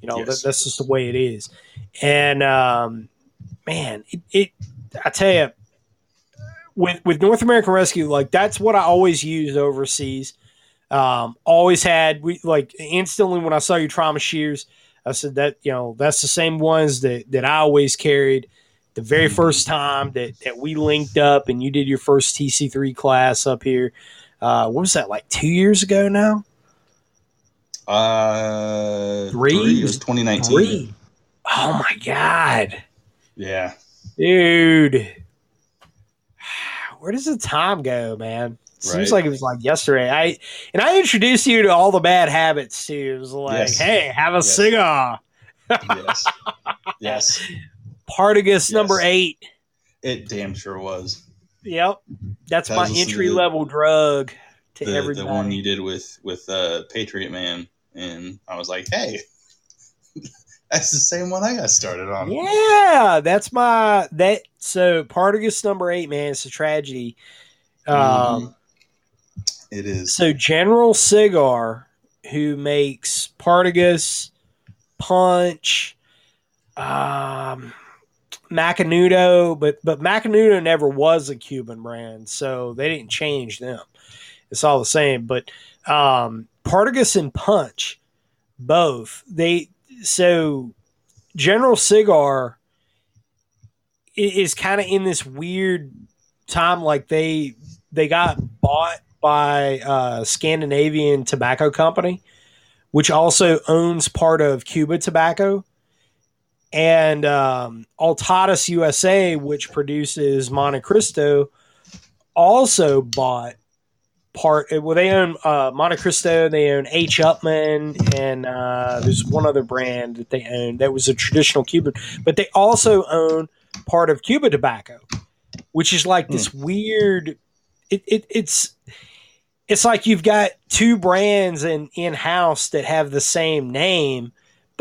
You know, Yes. that, that's just the way it is. And um, man, it, it I tell you, with with North American Rescue, like that's what I always used overseas. Um, always had we like instantly when I saw your trauma shears, I said that you know that's the same ones that that I always carried. The very Mhm. first time that that we linked up and you did your first TC three class up here, uh, what was that like two years ago now? uh, Three? It was 2019. Three. Oh my god, Yeah, dude! Where does the time go, man? Seems Right. like it was like yesterday. I and I introduced you to all the bad habits too. It was like, Yes. hey, have a Yes. cigar. (laughs) yes, yes. Partagas Yes. number eight. It damn sure was Yep, that's I my was listening to entry level drug to the, everybody. the one you did with with uh, Patriot Man, and I was like, hey, (laughs) that's the same one I got started on. Yeah, that's my that. So Partagas number eight, man, it's a tragedy. Um, Mhm. It is. so General Cigar, who makes Partagas, Punch, um, Macanudo, but but Macanudo never was a Cuban brand, so they didn't change them. It's all the same. But um, Partagas and Punch, both they so General Cigar is kind of in this weird time, like they they got bought by uh, Scandinavian Tobacco Company, which also owns part of Cuba Tobacco, and um, Altadis USA, which produces Monte Cristo, also bought part. Well, they own uh, Monte Cristo, they own H. Upmann, and uh, there's one other brand that they own that was a traditional Cuban, but they also own part of Cuba Tobacco, which is like this weird. It, it, it's it's like you've got two brands in in house that have the same name,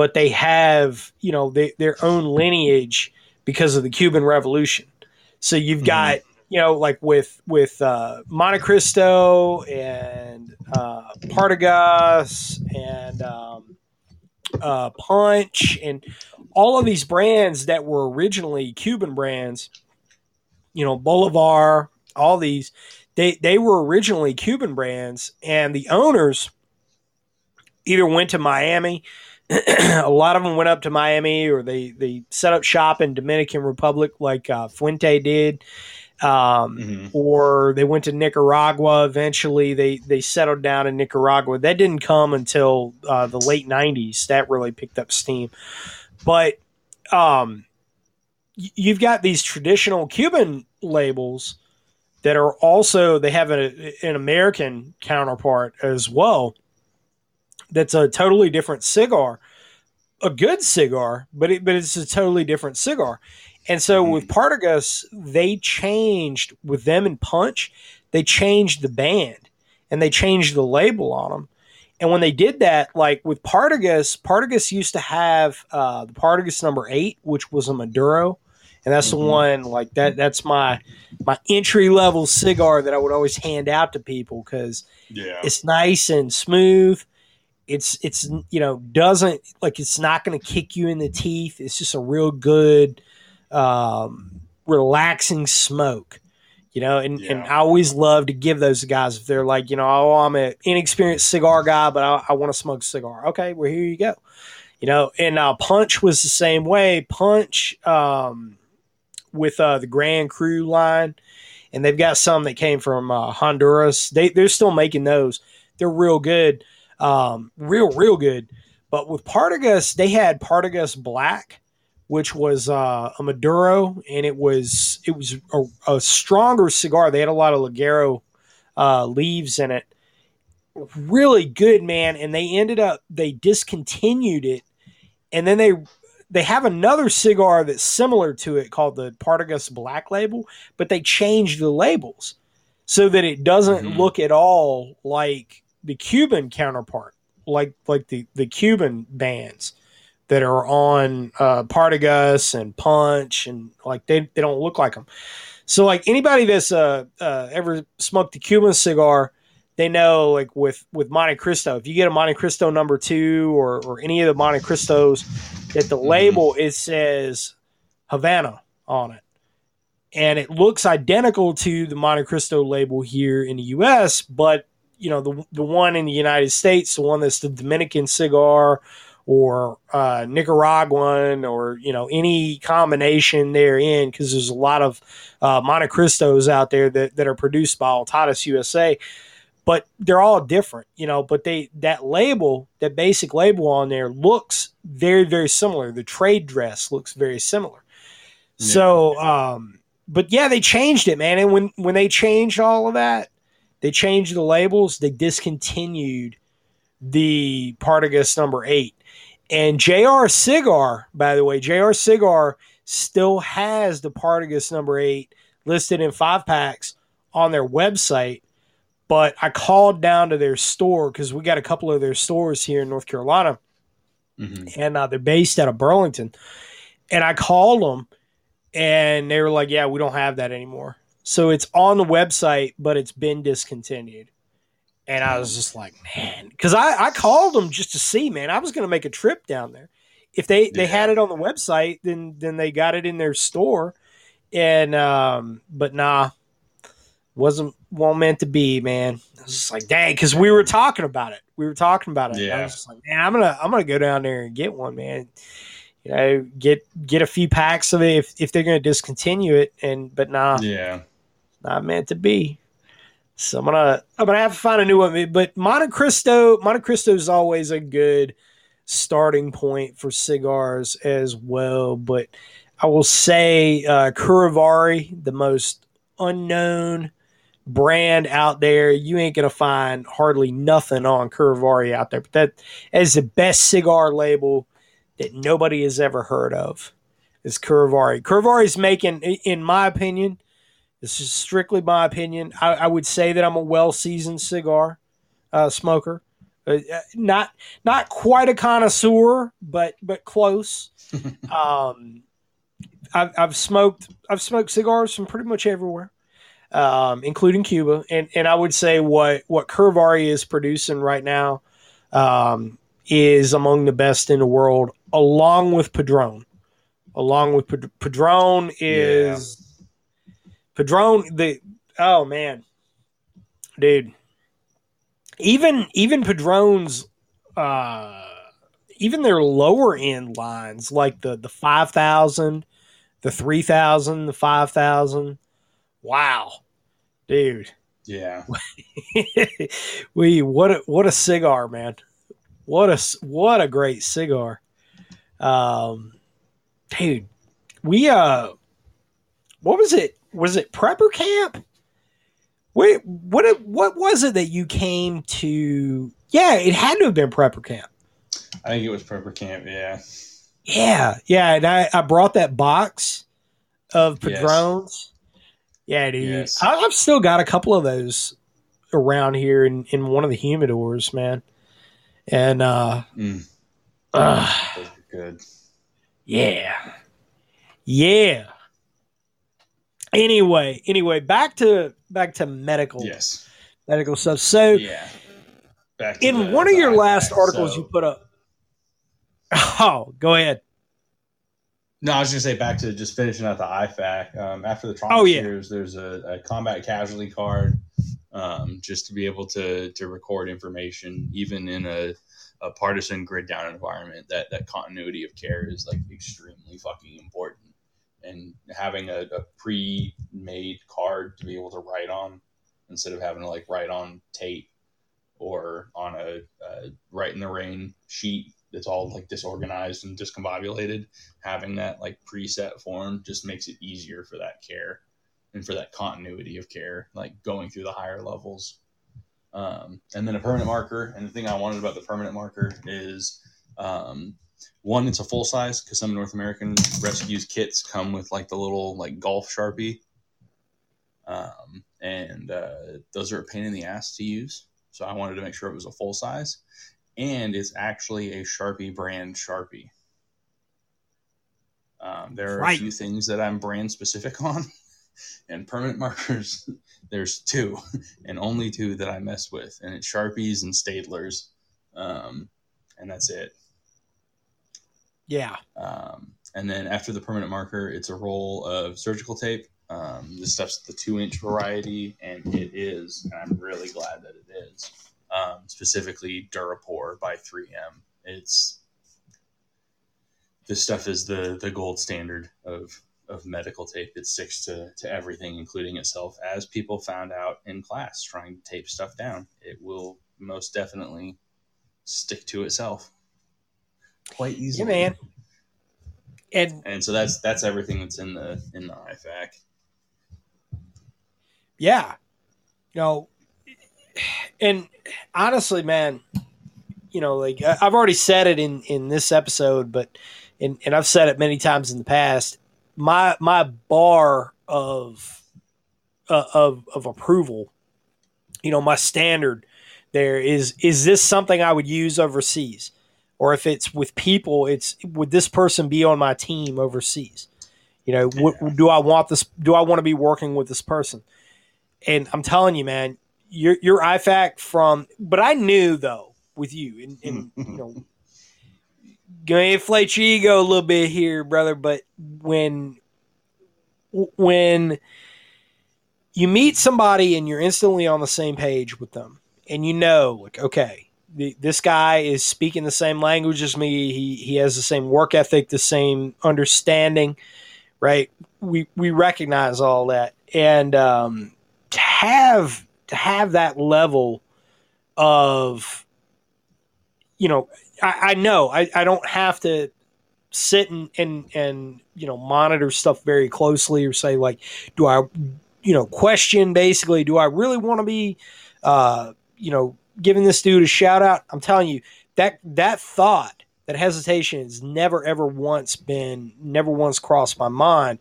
but they have you know they, their own lineage because of the Cuban Revolution. So you've Mhm. got you know like with with uh, Monte Cristo and uh, Partagas and um, uh, Punch and all of these brands that were originally Cuban brands. You know Bolivar, all these they they were originally Cuban brands, and the owners either went to Miami. (clears throat) a lot of them went up to Miami, or they they set up shop in Dominican Republic, like uh, Fuente did, um, Mhm. or they went to Nicaragua. Eventually, they they settled down in Nicaragua. That didn't come until uh, the late '90s. That really picked up steam, but um, you've got these traditional Cuban labels that are also they have a, an American counterpart as well. That's a totally different cigar, a good cigar, but it, but it's a totally different cigar. And so with Partagas, they changed with them and Punch, they changed the band and they changed the label on them. And when they did that, like with Partagas, Partagas used to have uh, the Partagas number eight, which was a Maduro, and that's Mhm. the one like that. That's my my entry level cigar that I would always hand out to people because Yeah. it's nice and smooth. It's it's you know doesn't like it's not going to kick you in the teeth. It's just a real good, um, relaxing smoke. You know, and, and I always love to give those guys if they're like, you know, oh, I'm an inexperienced cigar guy, but I, I want to smoke a cigar. Okay, well here you go. You know, and uh, Punch was the same way. Punch um, with uh, the Grand Cru line, and they've got some that came from uh, Honduras. They they're still making those. They're real good, um, real real good. But with Partagas, they had Partagas Black, which was uh, a Maduro, and it was it was a, a stronger cigar. They had a lot of Ligero uh, leaves in it. Really good, man. And they ended up they discontinued it, and then they they have another cigar that's similar to it called the Partagas Black Label, but they changed the labels so that it doesn't Mhm. look at all like the Cuban counterpart, like like the the Cuban bands that are on uh, Partagas and Punch, and like they they don't look like them. So like anybody that's uh, uh, ever smoked a Cuban cigar, they know like with with Monte Cristo, if you get a Monte Cristo number two or or any of the Monte Cristos, that the Mhm. label it says Havana on it. And it looks identical to the Monte Cristo label here in the US, but you know, the the one in the United States, the one that's the Dominican cigar or uh, Nicaraguan or you know any combination therein, because there's a lot of uh, Monte Cristos out there that, that are produced by Altadis USA, but they're all different, you know. But they that label, that basic label on there, looks very very similar. The trade dress looks very similar. Yeah. So, um, but yeah, they changed it, man. And when when they changed all of that, they changed the labels. They discontinued the Partagas number eight. And JR Cigar, by the way, JR Cigar still has the Partagas number eight listed in five packs on their website. But I called down to their store because we got a couple of their stores here in North Carolina Mhm. and uh, they're based out of Burlington. And I called them, and they were like, "Yeah, we don't have that anymore." So it's on the website, but it's been discontinued. And I was just like, man, because I, I called them just to see, man. I was going to make a trip down there. If they, they had it on the website, then then they got it in their store. And um, but nah, wasn't wasn't meant to be, man. I was just like, dang, because we were talking about it. We were talking about it. And I was just like, man, I'm gonna I'm gonna go down there and get one, man. You know, get get a few packs of it if, if they're gonna discontinue it. And but nah, Yeah. Not meant to be. So I'm gonna I'm gonna have to find a new one. But Monte Cristo Monte Cristo is always a good starting point for cigars as well. But I will say uh, Curivari, the most unknown brand out there. You ain't gonna find hardly nothing on Curivari out there. But that is the best cigar label that nobody has ever heard of. Is Curivari. Curivari's making, in my opinion, this is strictly my opinion. I, I would say that I'm a well seasoned cigar uh, smoker. Uh, uh, not not quite a connoisseur, but but close. (laughs) um, I've, I've smoked I've smoked cigars from pretty much everywhere, um, including Cuba, and and I would say what what Curivari is producing right now um, is among the best in the world, along with Padron. Along with Padron is Padron the oh man, dude. Even even Padron's uh even their lower end lines like the the 5000 the 3000 the 5000 wow. Dude. Yeah. (laughs) we what a what a cigar man. What a what a great cigar. Um dude. We uh what was it was it prepper camp Wait, what it- what was it that you came to yeah it had to have been prepper camp I think it was Prepper Camp. Yeah. Yeah, yeah, and I, I brought that box of Yes. Padrones. Yeah, dude. Yes. I, I've still got a couple of those around here in, in one of the humidors, man. And uh, Mm. uh good. yeah. Yeah. Anyway, anyway, back to back to medical Yes. medical stuff. So Yeah. Back to in the- one of your last IFAK. articles So- you put up (laughs) Oh, go ahead. No, I was going to say back to just finishing out the IFAK. Um, after the trauma Oh, yeah. series, there's a, a combat casualty card um, just to be able to to record information, even in a, a partisan grid down environment. That that continuity of care is like extremely fucking important. And having a, a pre-made card to be able to write on instead of having to like write on tape or on a, a write in the rain sheet that's all like disorganized and discombobulated having that like preset form just makes it easier for that care and for that continuity of care, like going through the higher levels. Um, and then a permanent marker. And the thing I wanted about the permanent marker is um, one, it's a full size because some North American rescues kits come with like the little like golf sharpie. Um, and uh, those are a pain in the ass to use. So I wanted to make sure it was a full size. And it's actually a Sharpie brand Sharpie. Um, there are Right. a few things that I'm brand specific (laughs) on, and permanent markers. (laughs) There's two, (laughs) and only two that I mess with, and it's Sharpies and Staedtlers, um, and that's it. Yeah. Um, and then after the permanent marker, it's a roll of surgical tape. Um, this stuff's the two inch variety, and it is, and I'm really glad that it is, um, specifically Durapore by 3M. It's this stuff is the the gold standard of of medical tape. It sticks to to everything, including itself. As people found out in class trying to tape stuff down, it will most definitely stick to itself quite Yeah, easily. man. And And so that's that's everything that's in the in the IFAK. yeah. You know, and honestly, man, you know, like I- I've already said it in in this episode, but and and I've said it many times in the past. My my bar of uh, of of approval, you know, my standard there is is this something I would use overseas, or if it's with people, it's would this person be on my team overseas? You know, what, do I want this? Do I want to be working with this person? And I'm telling you, man, your your IFAK from, but I knew though with you, and, and (laughs) you know, gonna inflate your ego a little bit here, brother. But when when you meet somebody and you're instantly on the same page with them, and you know, like, okay, the, this guy is speaking the same language as me. He he has the same work ethic, the same understanding, right? We we recognize all that, and um, to have to have that level of, you know, I, I know I, I don't have to sit and, and and you know monitor stuff very closely or say like, do I, you know, question basically, do I really want to be, uh, you know, giving this dude a shout out? I'm telling you that that thought, that hesitation has never ever once been, never once crossed my mind,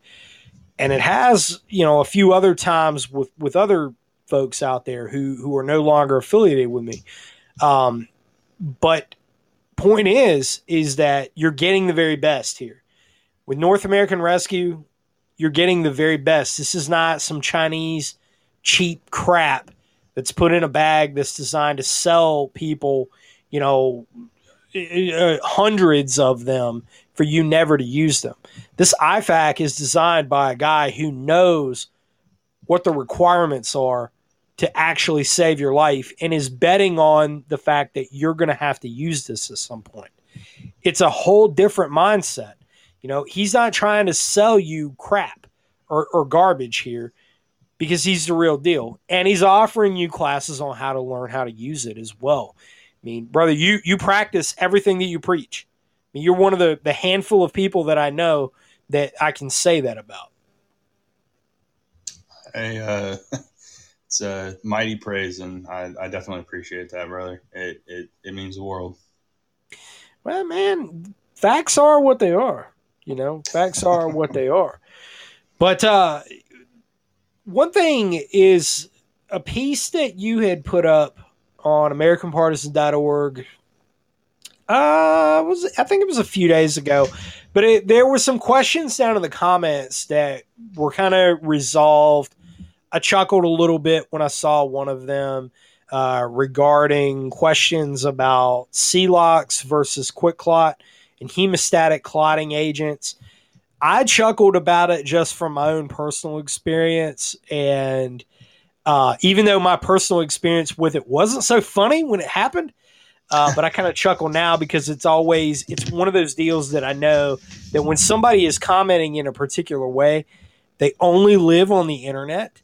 and it has, you know, a few other times with with other folks out there who who are no longer affiliated with me. Um, but point is is that you're getting the very best here with North American Rescue. You're getting the very best. This is not some Chinese cheap crap that's put in a bag that's designed to sell people, you know, uh, hundreds of them for you never to use them. This IFAK is designed by a guy who knows what the requirements are to actually save your life and is betting on the fact that you're going to have to use this at some point. It's a whole different mindset. You know, he's not trying to sell you crap or, or garbage here because he's the real deal. And he's offering you classes on how to learn how to use it as well. I mean, brother, you you practice everything that you preach. I mean, you're one of the, the handful of people that I know that I can say that about. I, uh, (laughs) it's a mighty praise, and I, I definitely appreciate that, brother. It, it it means the world. Well, man, facts are what they are. You know, facts are what they are. But uh, one thing is a piece that you had put up on AmericanPartisan.org. Uh, was I think it was a few days ago. But it, there were some questions down in the comments that were kind of resolved. I chuckled a little bit when I saw one of them uh, regarding questions about Celox versus QuikClot and hemostatic clotting agents. I chuckled about it just from my own personal experience. And uh, even though my personal experience with it wasn't so funny when it happened, uh, but I kind of chuckle now because it's always it's one of those deals that I know that when somebody is commenting in a particular way, they only live on the internet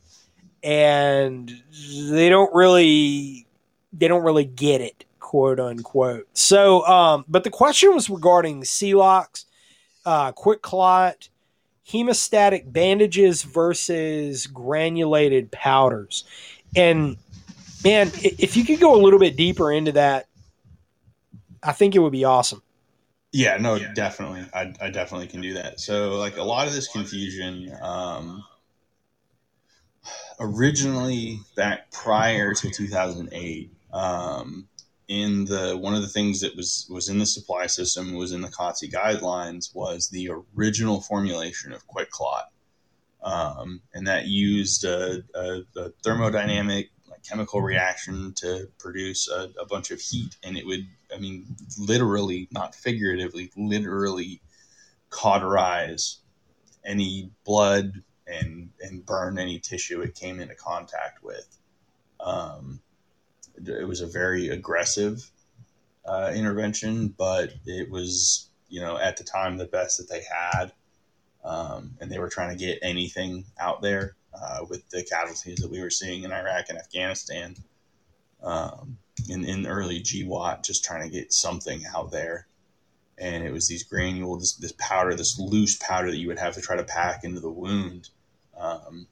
and they don't really they don't really get it quote unquote. So, um, but the question was regarding Celox, uh, QuikClot, hemostatic bandages versus granulated powders, and man, if you could go a little bit deeper into that, I think it would be awesome. Yeah, no, definitely. I, I definitely can do that. So, like a lot of this confusion, um, originally back prior to 2008, um, in the one of the things that was was in the supply system was in the COTC guidelines was the original formulation of QuikClot, um, and that used a, a, a thermodynamic chemical reaction to produce a, a bunch of heat, and it would, I mean, literally, not figuratively, literally cauterize any blood and and burn any tissue it came into contact with. Um, it was a very aggressive uh, intervention, but it was you know at the time the best that they had, um, and they were trying to get anything out there uh, with the casualties that we were seeing in Iraq and Afghanistan. Um, in, in early GWOT, just trying to get something out there. And it was these granules, this, this powder, this loose powder that you would have to try to pack into the wound. Um,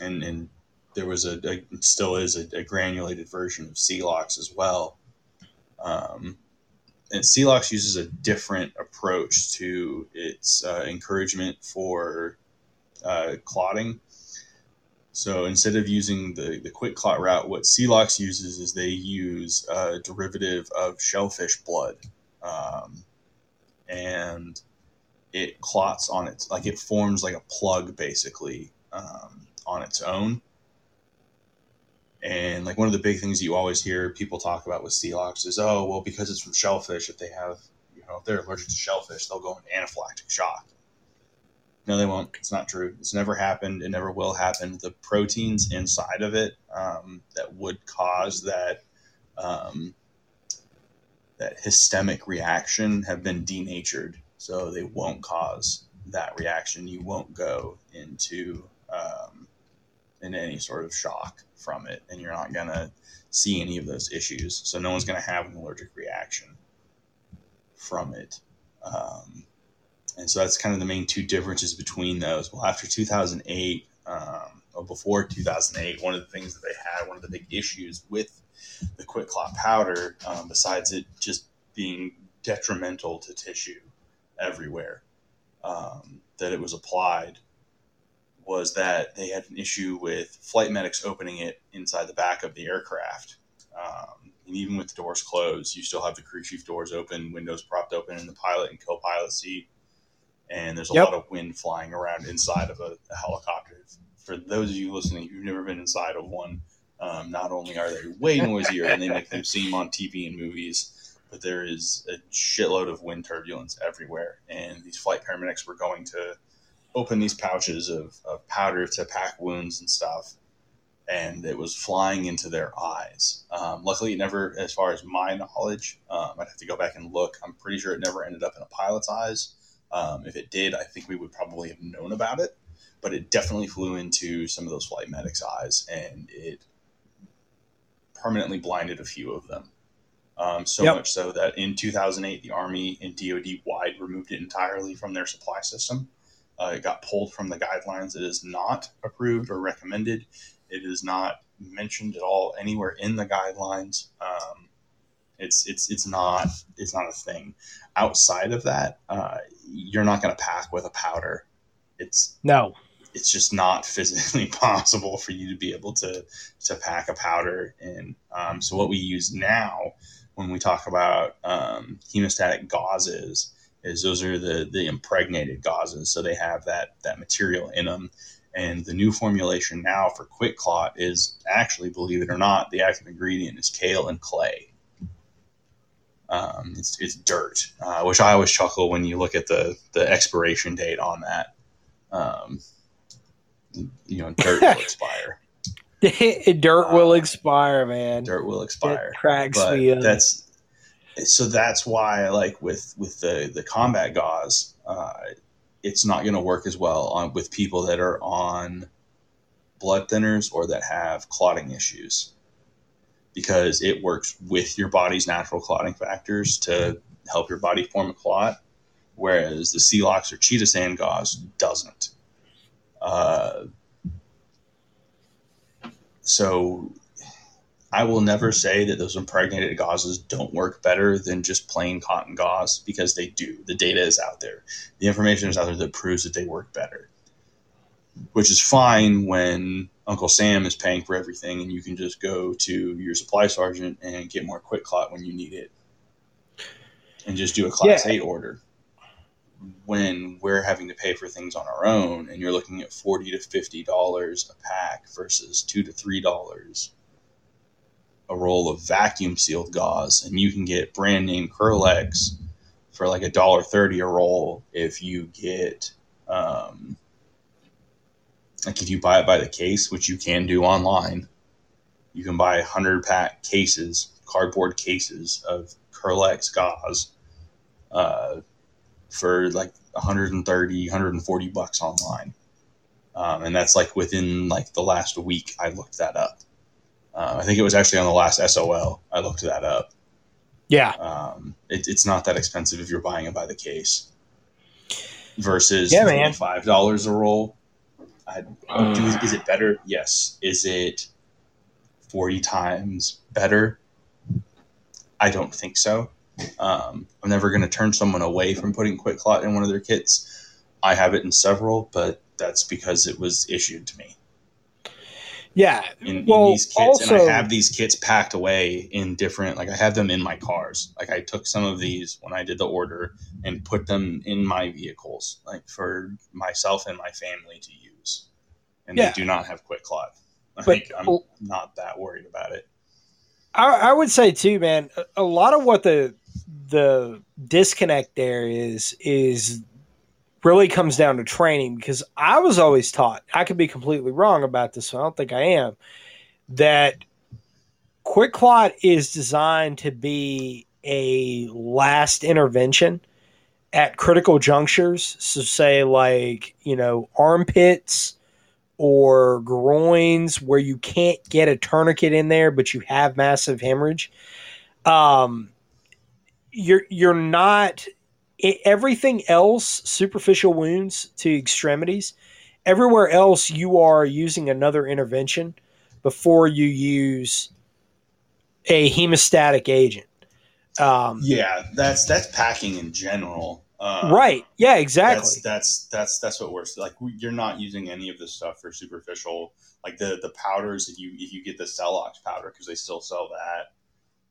and, and there was a, a still is a, a, granulated version of Celox as well. Um, and Celox uses a different approach to its uh, encouragement for uh, clotting. So instead of using the, the QuikClot route, what Celox uses is they use a derivative of shellfish blood. Um, and it clots on its, like it forms like a plug basically um, on its own. And like one of the big things you always hear people talk about with Celox is, oh, well, because it's from shellfish, if they have, you know, if they're allergic to shellfish, they'll go into anaphylactic shock. No, they won't. It's not true. It's never happened. It never will happen. The proteins inside of it um, that would cause that um, that histemic reaction have been denatured, so they won't cause that reaction. You won't go into um, into any sort of shock from it, and you're not gonna see any of those issues. So no one's gonna have an allergic reaction from it. Um, and so that's kind of the main two differences between those. Well, after 2008, um, or before 2008, one of the things that they had, one of the big issues with the QuikClot powder, um, besides it just being detrimental to tissue everywhere um, that it was applied, was that they had an issue with flight medics opening it inside the back of the aircraft. Um, and even with the doors closed, you still have the crew chief doors open, windows propped open in the pilot and co-pilot seat and there's a yep. lot of wind flying around inside of a, a, helicopter. For those of you listening who've never been inside of one, um, not only are they way (laughs) noisier and they make them seem on TV and movies, but there is a shitload of wind turbulence everywhere. And these flight paramedics were going to open these pouches of, of powder to pack wounds and stuff, and it was flying into their eyes. Um, luckily, it never, as far as my knowledge, um, I'd have to go back and look. I'm pretty sure it never ended up in a pilot's eyes um, if it did, I think we would probably have known about it, but it definitely flew into some of those flight medics' eyes and it permanently blinded a few of them. Um, so yep. much so that in 2008, the Army and DoD wide removed it entirely from their supply system. Uh, it got pulled from the guidelines. It is not approved or recommended. It is not mentioned at all anywhere in the guidelines. Um, it's it's it's not it's not a thing. Outside of that, uh, you're not going to pack with a powder. It's no. It's just not physically (laughs) possible for you to be able to to pack a powder in. Um, so what we use now when we talk about um, hemostatic gauzes is those are the the impregnated gauzes, so they have that that material in them. And the new formulation now for QuikClot is actually, believe it or not, the active ingredient is kaolin clay. Um, it's, it's dirt, uh, which I always chuckle when you look at the the expiration date on that. Um, you know, dirt will (laughs) expire. (laughs) Dirt will expire, man. Dirt will expire. It cracks but me up. that's so that's why like with with the the combat gauze uh, it's not going to work as well on with people that are on blood thinners or that have clotting issues. Because it works with your body's natural clotting factors to help your body form a clot whereas the Celox or chitosan gauze doesn't. Uh, so I will never say that those impregnated gauzes don't work better than just plain cotton gauze because they do. The data is out there. The information is out there that proves that they work better. Which is fine when Uncle Sam is paying for everything and you can just go to your supply sergeant and get more QuikClot when you need it. And just do a class Yeah. 8 order. When we're having to pay for things on our own and you're looking at 40 to $50 a pack versus 2 to $3 a roll of vacuum sealed gauze, and you can get brand name Kerlix for like a dollar thirty a roll if you get um, like if you buy it by the case, which you can do online. You can buy hundred pack cases, cardboard cases of Kerlix gauze uh, for like 130, 140 bucks online. Um, and that's like within like the last week I looked that up. Uh, I think it was actually on the last SOL. I looked that up. yeah. Um, it, it's not that expensive if you're buying it by the case. Versus Yeah, man. five dollars a roll. I, do, is it better? Yes. Is it forty times better? I don't think so. Um, I'm never going to turn someone away from putting QuikClot in one of their kits. I have it in several, but that's because it was issued to me Yeah. in, in these kits, and I have these kits packed away in different. Like I have them in my cars. Like I took some of these when I did the order and put them in my vehicles, like for myself and my family to use. And Yeah. they do not have QuikClot. I (laughs) But- think I'm not that worried about it. I, I would say too, man. A lot of what the the disconnect there is is really comes down to training because I was always taught. I could be completely wrong about this. I don't think I am. That QuikClot is designed to be a last intervention at critical junctures. So say like you know armpits or groins where you can't get a tourniquet in there, but you have massive hemorrhage. Um, you're you're not i- everything else superficial wounds to extremities. Everywhere else, you are using another intervention before you use a hemostatic agent. Um, Yeah, that's that's packing in general. Uh, Right. Yeah. Exactly. That's that's that's that's what we're like. You're not using any of this stuff for superficial, like the the powders. If you if you get the Celox powder because they still sell that.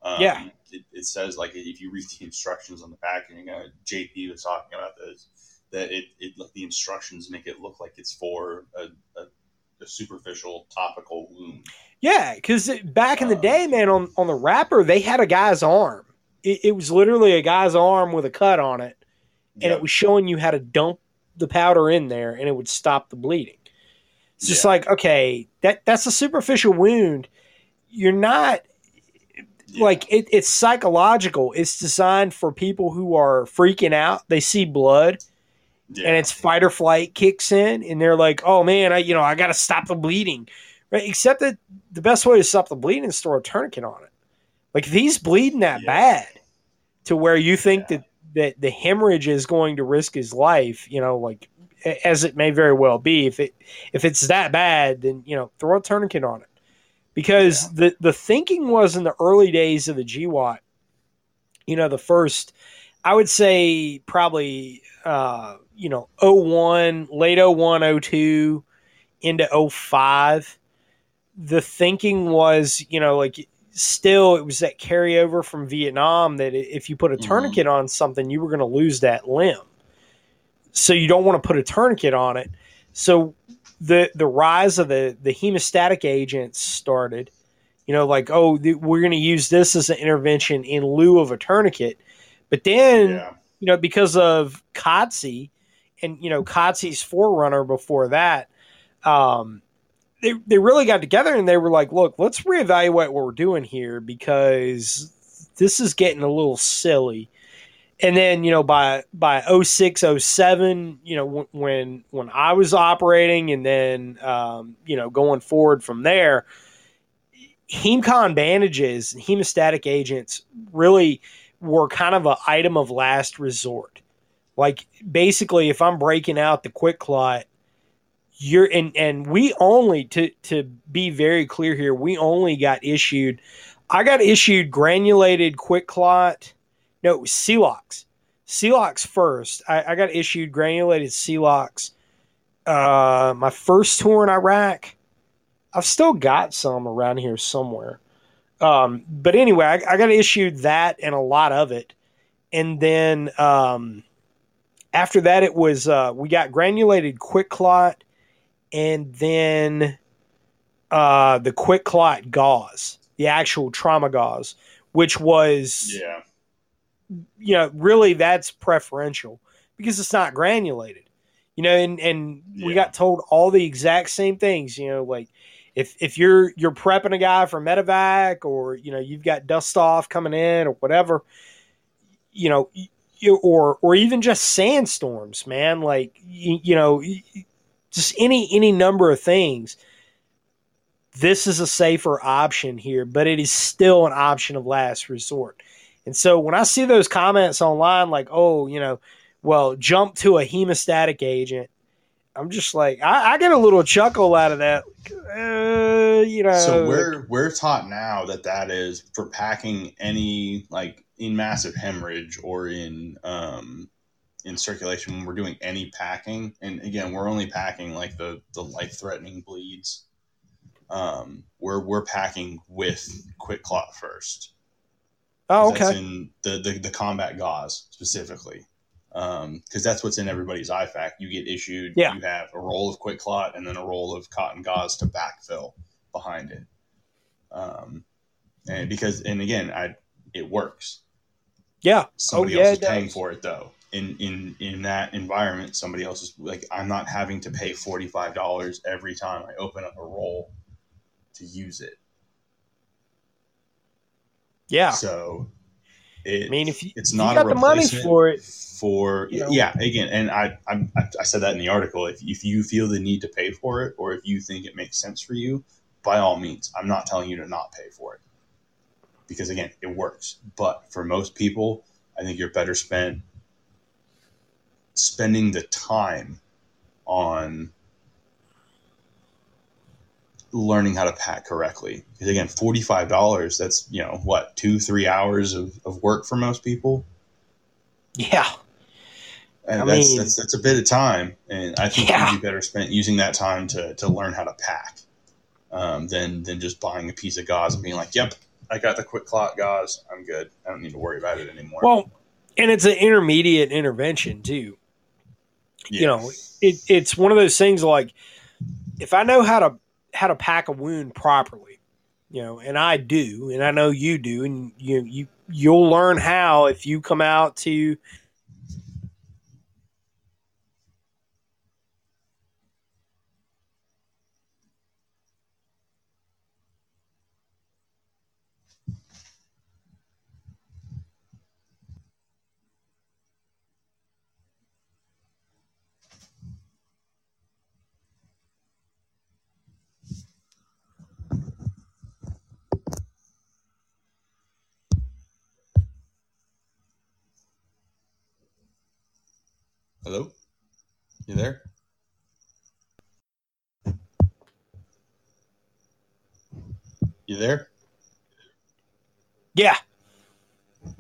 Um, Yeah. It, it says like if you read the instructions on the packaging, uh, JP was talking about this that it it like the instructions make it look like it's for a, a, superficial topical wound. Yeah, because back in the Um, day, man, on, on the wrapper, they had a guy's arm. It, it was literally a guy's arm with a cut on it, and Yep. it was showing you how to dump the powder in there, and it would stop the bleeding. It's just Yeah. like, okay, that that's a superficial wound. You're not Yeah. like it, it's psychological. It's designed for people who are freaking out. They see blood, Yeah. and it's fight or flight kicks in, and they're like, "Oh man, I you know I got to stop the bleeding." Right? Except that the best way to stop the bleeding is to throw a tourniquet on it. Like if he's bleeding that Yeah. bad to where you think that that the hemorrhage is going to risk his life, you know, like as it may very well be, if it if it's that bad, then you know throw a tourniquet on it. Because the the thinking was in the early days of the GWOT, you know, the first, I would say probably, uh, you know, 01, late 01, 02 into 05. The thinking was, you know, like still it was that carryover from Vietnam that if you put a Mhm. tourniquet on something, you were going to lose that limb. So you don't want to put a tourniquet on it. So the the rise of the the hemostatic agents started. You know, like oh, th- we're going to use this as an intervention in lieu of a tourniquet. But then yeah. you know, because of Kotze and, you know, Kotze's forerunner before that, um, they, they really got together and they were like, look, let's reevaluate what we're doing here because this is getting a little silly. And then, you know, by, by 06, 07, you know, w- when, when I was operating and then, um, you know, going forward from there, HemCon bandages, hemostatic agents really were kind of an item of last resort. Like basically, if I'm breaking out the QuikClot, you're and and we only to to be very clear here, we only got issued. I got issued granulated QuikClot. No, it was Celox. Celox first. I, I got issued granulated Celox. Uh, my first tour in Iraq. I've still got some around here somewhere. Um, but anyway, I, I got issued that and a lot of it. And then um, after that, it was uh, we got granulated QuikClot and then uh, the QuikClot gauze, the actual trauma gauze, which was, Yeah. You know, really that's preferential because it's not granulated. You know, and, and we got told all the exact same things, you know, like if if you're you're prepping a guy for medevac or you know you've got dust off coming in or whatever you know you, or or even just sandstorms man like you, you know just any any number of things this is a safer option here but it is still an option of last resort and so when i see those comments online like oh you know well jump to a hemostatic agent i'm just like i, I get a little chuckle out of that uh, you know. So we're we're taught now that that is for packing any like in massive hemorrhage or in um in circulation when we're doing any packing. And again we're only packing like the the life threatening bleeds. Um we're we're packing with QuikClot first oh That's okay. in the, the the combat gauze specifically. Um because that's what's in everybody's IFAK you get issued Yeah. you have a roll of QuikClot and then a roll of cotton gauze to backfill behind it. Um and because and again i it works. Yeah. Somebody Oh, yeah, else is paying for it though. In in in that environment somebody else is like i'm not having to pay $45 every time i open up a roll to use it yeah. So it, I mean, if you, it's not you got a the money for it, for You know? yeah again and I, I i said that in the article. If, if you feel the need to pay for it or if you think it makes sense for you by all means i'm not telling you to not pay for it. Because again it works. But for most people i think you're better spent spending the time on learning how to pack correctly because again $45 that's you know what two three hours of, of work for most people yeah, and I that's, mean- that's that's a bit of time, and I think Yeah. you'd be better spent using that time to, to learn how to pack, um, than than just buying a piece of gauze and being like, "Yep, I got the QuikClot gauze. I'm good. I don't need to worry about it anymore." well, and it's an intermediate intervention too. Yeah. You know, it, it's one of those things like if I know how to how to pack a wound properly, you know, and I do, and I know you do, and you you you'll learn how if you come out to Hello, you there? You there? yeah,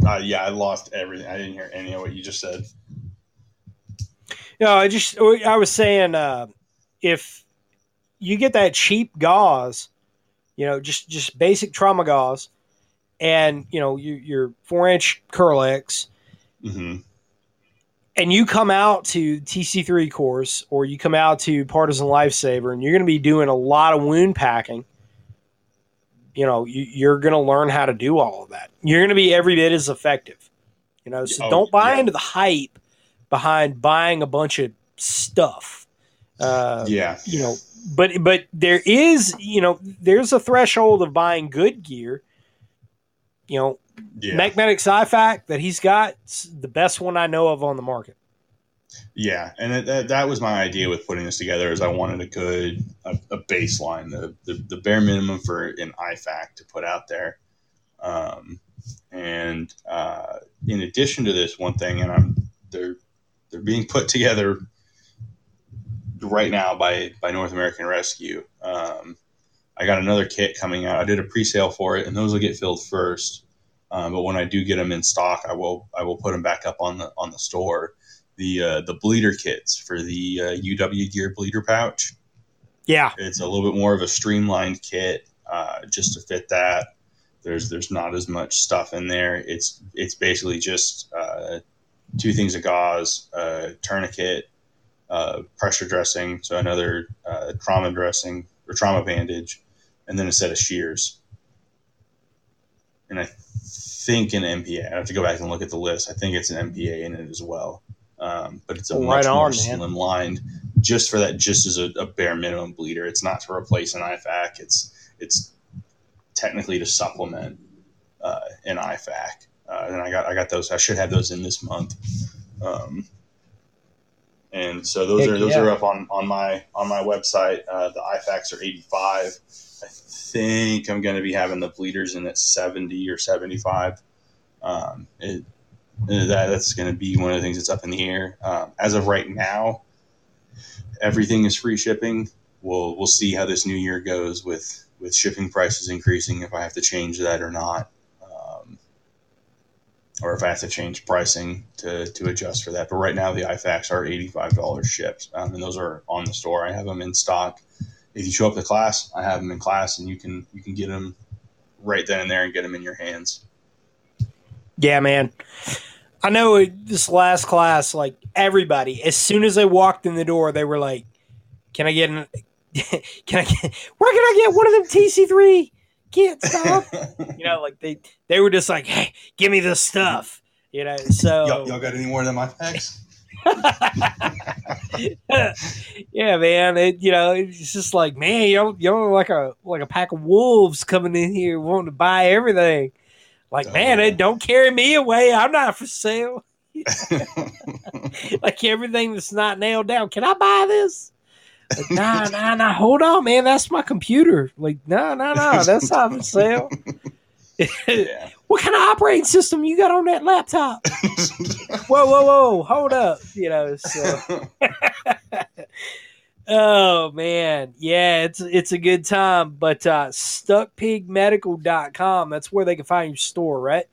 Uh, yeah, I lost everything. I didn't hear any of what you just said. No, I just I was saying uh, if you get that cheap gauze, you know, just just basic trauma gauze, and you know your, your four inch Kerlix, hmm and you come out to TC3 course or you come out to Partisan Lifesaver, and you're going to be doing a lot of wound packing. You know, you, you're going to learn how to do all of that. You're going to be every bit as effective. You know, so Oh, don't buy yeah. into the hype behind buying a bunch of stuff. Uh, yeah. you know but but there is you know there's a threshold of buying good gear you know Yeah. Mechmedic's IFAK that he's got the best one i know of on the market Yeah, and it, that, that was my idea with putting this together. Is I wanted a good a, a baseline, the, the the bare minimum for an IFAK to put out there. Um, and uh, in addition to this one thing, and I'm they're they're being put together right now by by North American Rescue. Um, I got another kit coming out. I did a pre-sale for it, and those will get filled first. Um, but when I do get them in stock, I will I will put them back up on the on the store the uh, the bleeder kits for the uh, UW Gear bleeder pouch. yeah It's a little bit more of a streamlined kit, uh, just to fit that. There's there's not as much stuff in there. It's it's basically just uh, two things of gauze, uh, tourniquet, uh, pressure dressing, so another uh, trauma dressing or trauma bandage, and then a set of shears. And I think an NPA. I have to go back and look at the list. I think it's an NPA in it as well. Um, but it's a Right much more on, man. slimlined, just for that, just as a, a bare minimum bleeder. It's not to replace an IFAK. It's it's technically to supplement uh, an IFAK. Uh, and I got I got those. I should have those in this month. Um, and so those Heck are those yeah. are up on, on my on my website. Uh, the IFAKs are eighty five. Think I'm going to be having the bleeders in at seventy or seventy five. Um, it, that that's going to be one of the things that's up in the air. Um, as of right now, everything is free shipping. We'll we'll see how this new year goes with with shipping prices increasing. If I have to change that or not, um, or if I have to change pricing to to adjust for that. But right now, the IFAKs are eighty five dollars shipped, um, and those are on the store. I have them in stock. If you show up to class, I have them in class, and you can you can get them right then and there and get them in your hands. yeah man i know this last class like everybody as soon as they walked in the door they were like can i get an (laughs) can i get where can i get one of them tc3 kits dog you know like they they were just like hey give me this stuff you know so y'all, y'all got any more than my IFAKs? (laughs) yeah, man. It, you know, it's just like, man, you're you're like a like a pack of wolves coming in here wanting to buy everything. Like, Oh, man, yeah. it, don't carry me away. I'm not for sale. (laughs) (laughs) like everything that's not nailed down. Can I buy this? Like, nah, nah, nah. Hold on, man. That's my computer. Like, no, no, no. That's not for sale. yeah. What kind of operating system you got on that laptop? (laughs) Whoa, whoa, whoa. Hold up. You know, so. (laughs) Oh man, yeah, it's it's a good time. But uh stuckpigmedical.com, that's where they can find your store, right?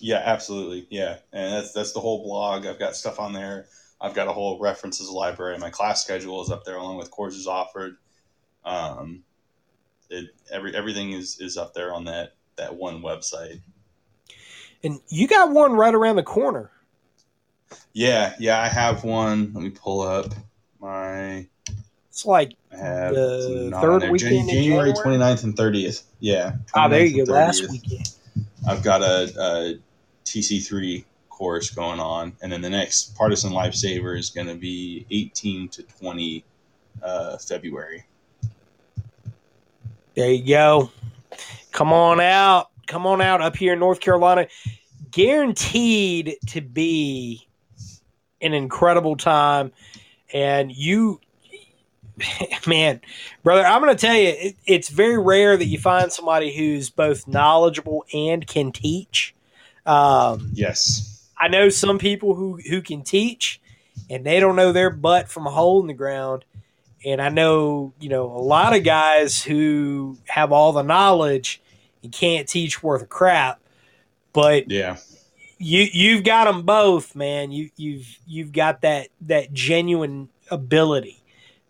Yeah, absolutely. Yeah, and that's that's the whole blog. I've got stuff on there. I've got a whole references library. My class schedule is up there along with courses offered. Um, it every everything is is up there on that that one website. And you got one right around the corner. Yeah, yeah, I have one. Let me pull up my. It's like The third weekend in January January? 29th and 30th. Yeah. ah, there you go, last weekend. I've got a, a TC3 course going on, and then the next Partisan Lifesaver is going to be 18 to 20 uh, February. There you go. Come on out. Come on out up here in North Carolina. Guaranteed to be an incredible time. And you, (laughs) man, brother, I'm going to tell you, it, it's very rare that you find somebody who's both knowledgeable and can teach. Um, Yes. I know some people who, who can teach and they don't know their butt from a hole in the ground. And I know, you know, a lot of guys who have all the knowledge and can't teach worth a crap. But Yeah. you you've got them both, man. You you've you've got that that genuine ability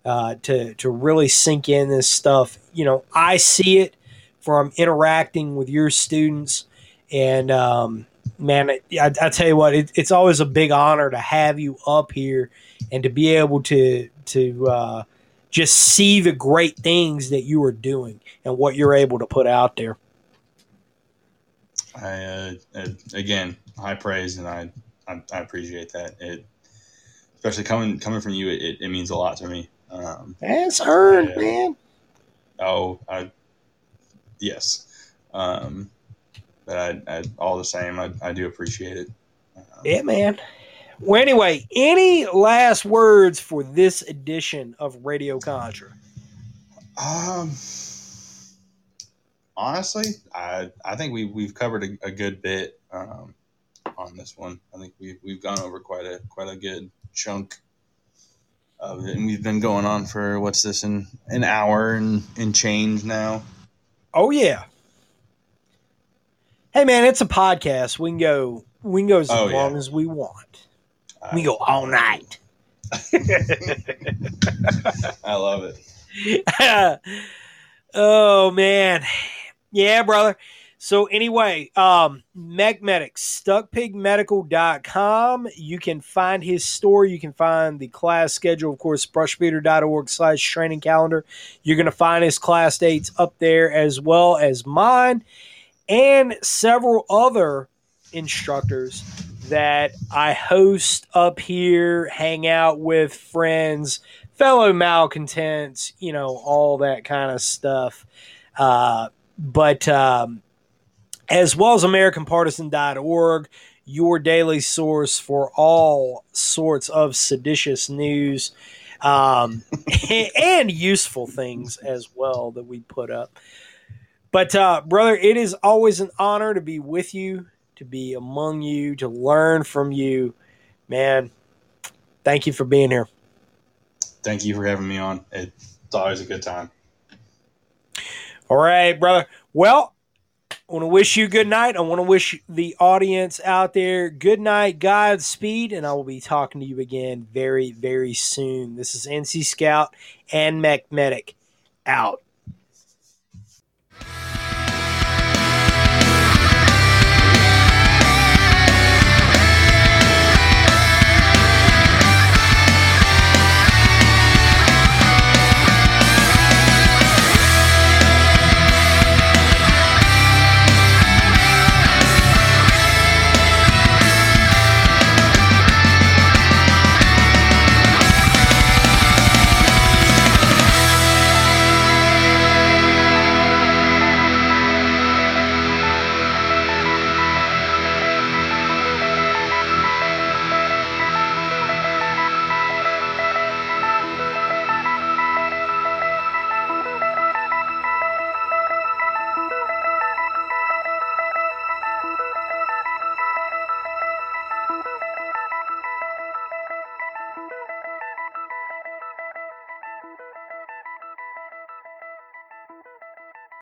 uh, to to really sink in this stuff. You know, I see it from interacting with your students. And um, man, I, I tell you what, it, it's always a big honor to have you up here and to be able to to uh, just see the great things that you are doing and what you're able to put out there. I uh, uh, again high praise, and I, I I appreciate that. It especially coming coming from you, it, it means a lot to me. Um, That's earned, Yeah. man. oh, I yes, um, but I, I all the same, I, I do appreciate it. Um, Yeah, man. Well, anyway, any last words for this edition of Radio Contra? Um, honestly, I I think we we've covered a, a good bit um, on this one. I think we we've gone over quite a quite a good chunk of it, and we've been going on for what's this in an hour and and change now. Oh yeah. Hey man, it's a podcast. We can go we can go as Oh, long yeah. as we want. I, We go all night. (laughs) (laughs) I love it. (laughs) oh man. Yeah, brother. So anyway, um Mechmedic's, stuckpigmedical.com. You can find his store. You can find the class schedule, of course, brushbeater.org slash training calendar. You're gonna find his class dates up there as well as mine and several other instructors that I host up here, hang out with friends, fellow malcontents, you know, all that kind of stuff. Uh, but um, as well as AmericanPartisan.org, your daily source for all sorts of seditious news um, (laughs) and useful things as well that we put up. But, uh, brother, it is always an honor to be with you, to be among you, to learn from you. Man, thank you for being here. Thank you for having me on. It's always a good time. All right, brother. Well, I want to wish you good night. I want to wish the audience out there good night, Godspeed, and I will be talking to you again very, very soon. This is NC Scout and Mechmedic out.